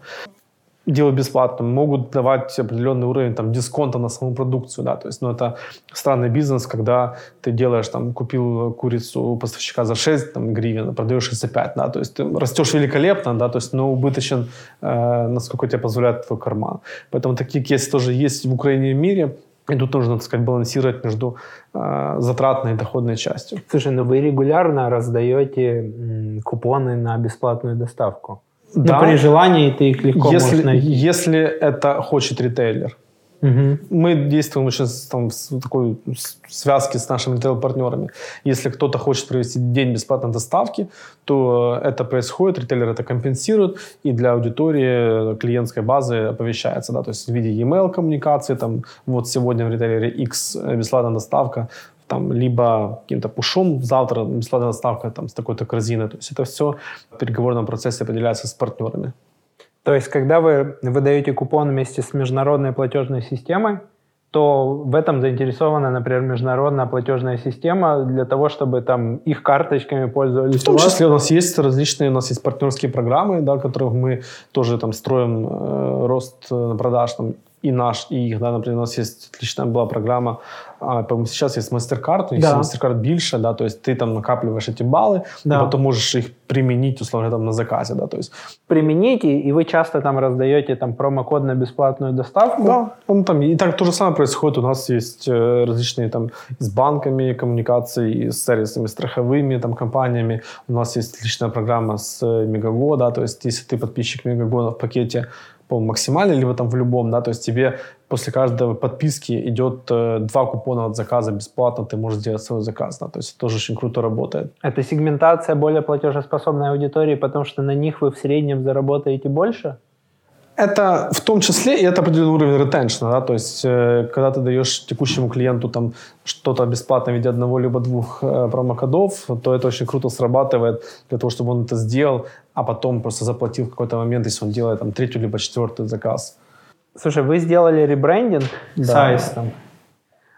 делать бесплатно, могут давать определенный уровень там, дисконта на саму продукцию. Да? То есть, ну, это странный бизнес, когда ты делаешь, там, купил курицу у поставщика за 6 там, гривен, а продаешь за 5. Да? То есть ты растешь великолепно, да? то есть, но убыточен, э, насколько тебе позволяет твой карман. Поэтому такие кейсы тоже есть в Украине и в мире. И тут нужно, так сказать, балансировать между э, затратной и доходной частью. Слушай, ну вы регулярно раздаете м, купоны на бесплатную доставку. Да. Но при желании ты их легко если, можешь найти. Если это хочет ритейлер. Угу. Мы действуем сейчас там, в такой связке с нашими ритейл-партнерами. Если кто-то хочет провести день бесплатной доставки, то это происходит, ритейлер это компенсирует, и для аудитории клиентской базы оповещается, да, то есть в виде e-mail коммуникации, там, вот сегодня в ритейлере X бесплатная доставка, там, либо каким-то пушом, завтра бесплатная доставка там, с такой-то корзины. То есть это все в переговорном процессе определяется с партнерами. То есть, когда вы выдаете купон вместе с международной платежной системой, то в этом заинтересована, например, международная платежная система для того, чтобы там их карточками пользовались. В том числе у нас есть различные, у нас есть партнерские программы, да, которых мы тоже там строим э, рост э, продаж там, и наш, и их. Да, например, у нас есть отличная была программа а, сейчас есть MasterCard, у них да. MasterCard больше, да, то есть ты там накапливаешь эти баллы, да. и потом можешь их применить, условно, там на заказе, да, то есть... Примените, и вы часто там раздаете там промокод на бесплатную доставку? Да, он там, и так то же самое происходит, у нас есть э, различные там с банками коммуникации, с сервисами страховыми там компаниями, у нас есть отличная программа с Мегаго, да, то есть если ты подписчик Мегаго в пакете по максимальной, либо там в любом, да, то есть тебе после каждой подписки идет э, два купона от заказа бесплатно, ты можешь сделать свой заказ, да, то есть это тоже очень круто работает. Это сегментация более платежеспособной аудитории, потому что на них вы в среднем заработаете больше? Это в том числе и это определенный уровень ретеншна, да, то есть э, когда ты даешь текущему клиенту там что-то бесплатно в виде одного либо двух э, промокодов, то это очень круто срабатывает для того, чтобы он это сделал, а потом просто заплатил в какой-то момент, если он делает там третий либо четвертый заказ. Слушай, вы сделали ребрендинг да. с Аистом.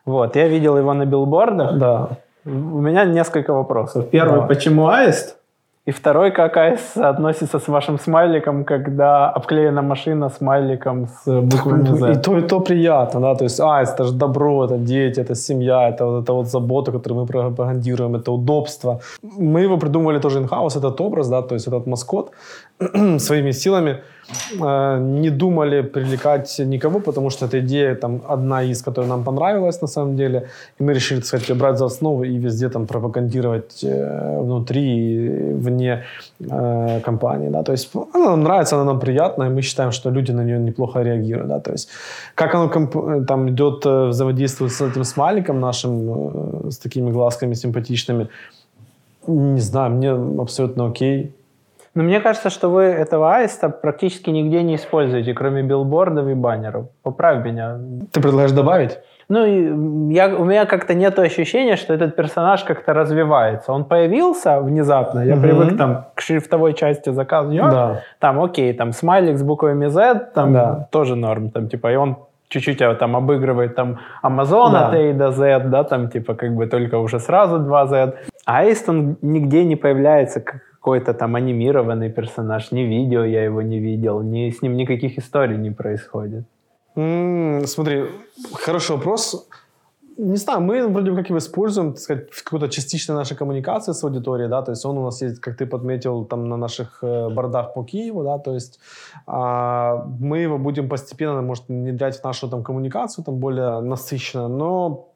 Вот, я видел его на билбордах. Да. У меня несколько вопросов. Первый, да. почему Аист? И второй, как Аист относится с вашим смайликом, когда обклеена машина смайликом с буквами Z? И то, и то приятно, да, то есть Аист, это же добро, это дети, это семья, это вот, это вот забота, которую мы пропагандируем, это удобство. Мы его придумали тоже in-house, этот образ, да, то есть этот маскот своими силами э, не думали привлекать никого, потому что эта идея там одна из, которая нам понравилась на самом деле, и мы решили, так сказать, брать за основу и везде там пропагандировать э, внутри и вне э, компании, да, то есть она нам нравится, она нам приятна, и мы считаем, что люди на нее неплохо реагируют, да, то есть как оно комп- там идет э, взаимодействует с этим смайликом нашим, э, с такими глазками симпатичными, не знаю, мне абсолютно окей. Но мне кажется, что вы этого аиста практически нигде не используете, кроме билбордов и баннеров. Поправь меня. Ты предлагаешь добавить? Ну, я, у меня как-то нет ощущения, что этот персонаж как-то развивается. Он появился внезапно, я Мгм. привык там к шрифтовой части заказа, Да. там окей, там смайлик с буквами Z, там Да. тоже норм, там типа, и он чуть-чуть а, там обыгрывает там Amazon Да. от A до Z, да, там типа как бы только уже сразу 2 Z. Аист, он нигде не появляется как какой-то там анимированный персонаж, ни видео я его не видел, ни, с ним никаких историй не происходит. М, Смотри, хороший вопрос. Не знаю, мы вроде как его используем, так сказать, в какой-то частичной нашей коммуникации с аудиторией, да, то есть он у нас есть, как ты подметил, там на наших э, бордах по Киеву, да, то есть а, мы его будем постепенно, может, внедрять в нашу там коммуникацию, там более насыщенно, но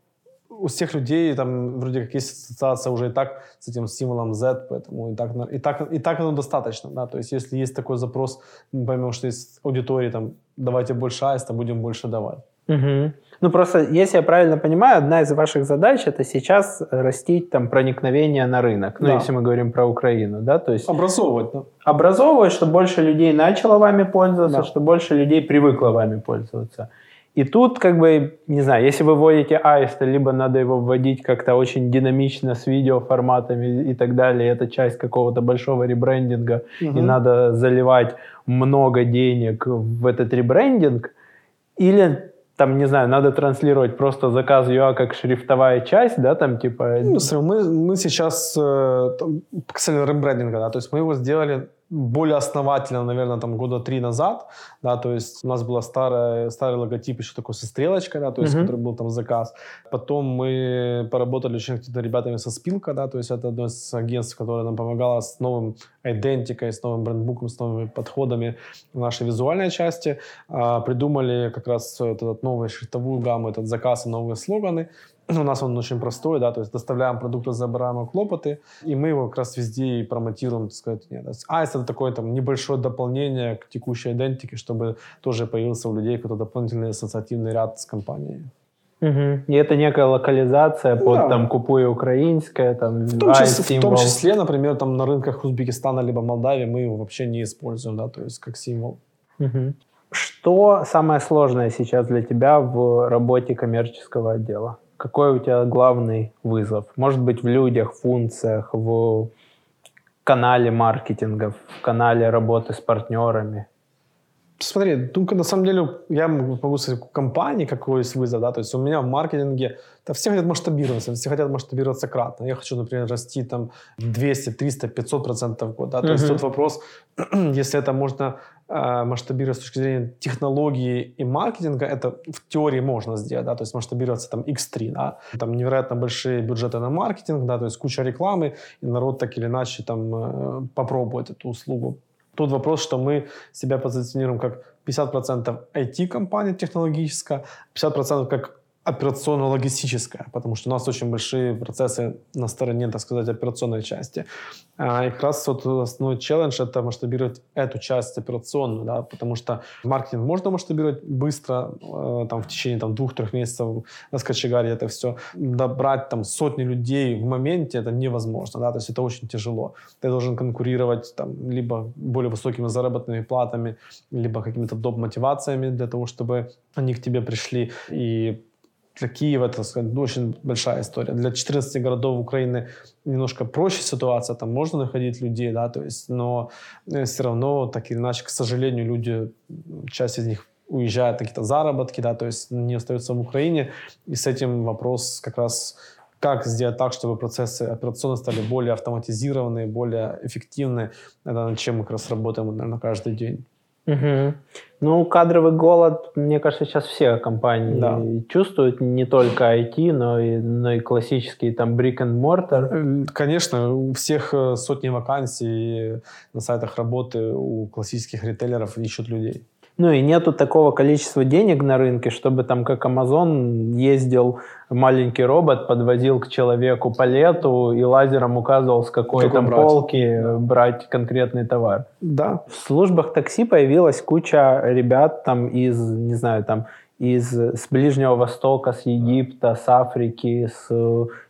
у всех людей там вроде как есть ассоциация уже и так с этим символом Z, поэтому и так, и так, и так оно достаточно, да, то есть если есть такой запрос, мы поймем, что есть аудитории, там, давайте больше аиста, будем больше давать. Мгм. Ну просто, если я правильно понимаю, одна из ваших задач это сейчас растить там проникновение на рынок. Ну, Да. если мы говорим про Украину, да, то есть Образовывать, да. образовывать, чтобы больше людей начало вами пользоваться, Да. чтобы больше людей привыкло вами пользоваться. И тут, как бы, не знаю, если вы вводите аиста, либо надо его вводить как-то очень динамично с видеоформатами и так далее. Это часть какого-то большого ребрендинга, и Мгм. надо заливать много денег в этот ребрендинг. Или, там, не знаю, надо транслировать просто заказ UA как шрифтовая часть, да, там, типа... Ну, мы, мы сейчас, э, там, касательно ребрендинга, да, то есть мы его сделали более основательно, наверное, там года три назад, да, то есть у нас был старый, старый логотип еще такой со стрелочкой, да, то есть, Мгм. который был там заказ. Потом мы поработали очень активно ребятами со Спилка, да, то есть это одно из агентств, которое нам помогало с новым идентикой, с новым брендбуком, с новыми подходами в нашей визуальной части. А, придумали как раз этот новую шрифтовую гамму, этот заказ и новые слоганы. У нас он очень простой, да, то есть доставляем продукты, забираем хлопоты, и мы его как раз везде и промотируем, так сказать. Нет, а это такое там небольшое дополнение к текущей идентике, чтобы тоже появился у людей какой-то дополнительный ассоциативный ряд с компанией. Мгм. И это некая локализация под Да. там купуя украинское, там В том, числе, в том числе, например, там на рынках Узбекистана либо Молдавии мы его вообще не используем, да, то есть как символ. Мгм. Что самое сложное сейчас для тебя в работе коммерческого отдела? Какой у тебя главный вызов? Может быть, в людях, функциях, в канале маркетинга, в канале работы с партнерами? Смотри, ну, на самом деле, я могу сказать, у компании какой есть вызов, да, то есть у меня в маркетинге, да, все хотят масштабироваться, все хотят масштабироваться кратно. Я хочу, например, расти там 200, 300, 500 процентов в год, да, то есть Мгм. тут вопрос, если это можно масштабировать с точки зрения технологии и маркетинга, это в теории можно сделать, да, то есть масштабироваться там x3, да, там невероятно большие бюджеты на маркетинг, да, то есть куча рекламы, и народ так или иначе там э, попробует эту услугу. Тут вопрос, что мы себя позиционируем как 50% IT-компания технологическая, 50% как операционно-логистическая, потому что у нас очень большие процессы на стороне, так сказать, операционной части. А, И как раз вот основной челлендж — это масштабировать эту часть операционную, да, потому что маркетинг можно масштабировать быстро, э, там, в течение там, двух-трех месяцев раскочегарить это все. Добрать там сотни людей в моменте это невозможно, да, то есть это очень тяжело. Ты должен конкурировать там либо более высокими заработными платами, либо какими-то доп-мотивациями для того, чтобы они к тебе пришли. И для Киева это сказать, очень большая история. Для 14 городов Украины немножко проще ситуация, там можно находить людей, да, то есть, но э, все равно, так или иначе, к сожалению, люди, часть из них уезжают на какие-то заработки, да, то есть не остаются в Украине, и с этим вопрос как раз как сделать так, чтобы процессы операционно стали более автоматизированные, более эффективные. Это над чем мы как раз работаем, наверное, каждый день. Угу. Ну, кадровый голод, мне кажется, сейчас все компании Да. чувствуют, не только IT, но и, но и классические там brick and mortar. Э, Конечно, у всех э, сотни вакансий на сайтах работы, у классических ритейлеров ищут людей. Ну и нету такого количества денег на рынке, чтобы там как Amazon ездил маленький робот, подвозил к человеку палету и лазером указывал, с какой там брать. полки э, брать конкретный товар. Да, В службах такси появилась куча ребят там из, не знаю, там из с Ближнего Востока, с Египта, с Африки, с,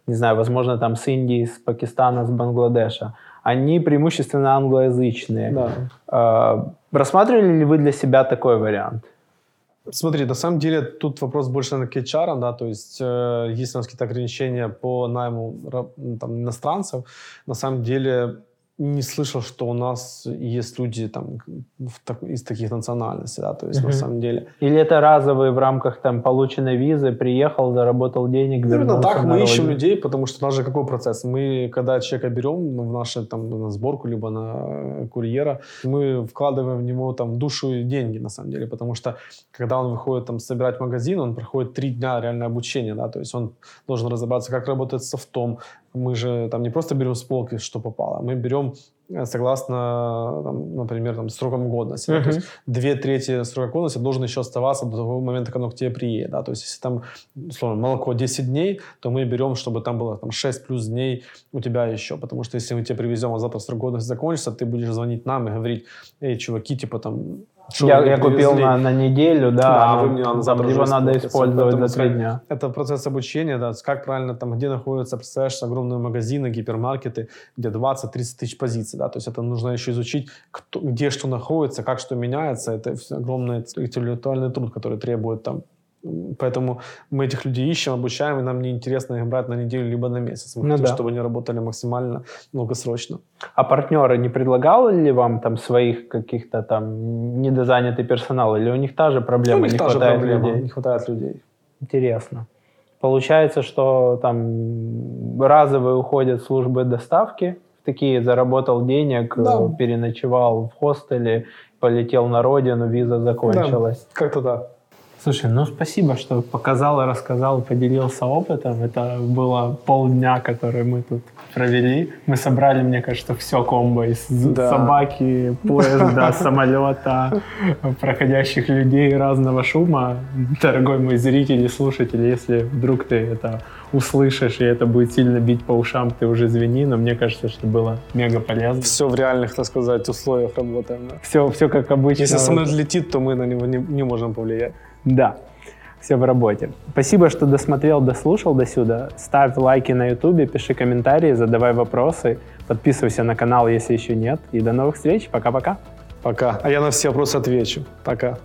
не знаю, возможно, там с Индии, с Пакистана, с Бангладеша. Они преимущественно англоязычные. да. Э, Рассматривали ли вы для себя такой вариант? Смотри, на самом деле тут вопрос больше на к HR, да, то есть э, есть у нас какие-то ограничения по найму там, иностранцев. На самом деле не слышал, что у нас есть люди там так- из таких национальностей, да, то есть на Мгм. самом деле. Или это разовые в рамках там полученной визы, приехал, заработал денег, Именно вернулся так на мы ищем людей, потому что у нас же какой процесс? Мы, когда человека берем ну, в наши, там, на сборку, либо на курьера, мы вкладываем в него там душу и деньги, на самом деле, потому что когда он выходит там собирать магазин, он проходит три дня реальное обучение, да, то есть он должен разобраться, как работать софтом. Мы же там не просто берем с полки, что попало, мы берем э, согласно, там, например, там, срокам годности. да, то есть две трети срока годности должен еще оставаться до того момента, когда оно к тебе приедет. Да? То есть если там, условно, молоко 10 дней, то мы берем, чтобы там было там, 6 плюс дней у тебя еще. Потому что если мы тебе привезем, а завтра срок годности закончится, ты будешь звонить нам и говорить, эй, чуваки, типа там... что Я, я купил привезли?» на, на неделю, да, Да, а вы мне там завтра его надо использовать за три дня. Это процесс обучения, да, как правильно там, где находятся, представляешь, огромные магазины, гипермаркеты, где 20-30 тысяч позиций, да, то есть это нужно еще изучить, кто, где что находится, как что меняется, это огромный интеллектуальный труд, который требует там Поэтому мы этих людей ищем, обучаем, и нам не интересно их брать на неделю либо на месяц. Мы Ну хотим, да. чтобы они работали максимально долгосрочно. А партнеры не предлагали ли вам там своих каких-то там недозанятый персонал? Или у них та же проблема, У них не та же проблема, людей? не хватает людей. Интересно. Получается, что там разовые уходят службы доставки, такие заработал денег, Да. переночевал в хостеле, полетел на родину, виза закончилась. Как-то да. Слушай, ну спасибо, что показал и рассказал, поделился опытом. Это было полдня, который мы тут провели. Мы собрали, мне кажется, все комбо из Да. собаки, поезда, самолета, проходящих людей разного шума. Дорогой мой зритель и слушатель, если вдруг ты это услышишь, и это будет сильно бить по ушам, ты уже извини, но мне кажется, что было мега полезно. Все в реальных, так сказать, условиях работаем. Да. Все, все как обычно. Если самолет летит, то мы на него не, не можем повлиять. Да, все в работе. Спасибо, что досмотрел, дослушал до сюда. Ставь лайки на ютубе, пиши комментарии, задавай вопросы. Подписывайся на канал, если еще нет. И до новых встреч. Пока-пока. Пока. А я на все вопросы отвечу. Пока.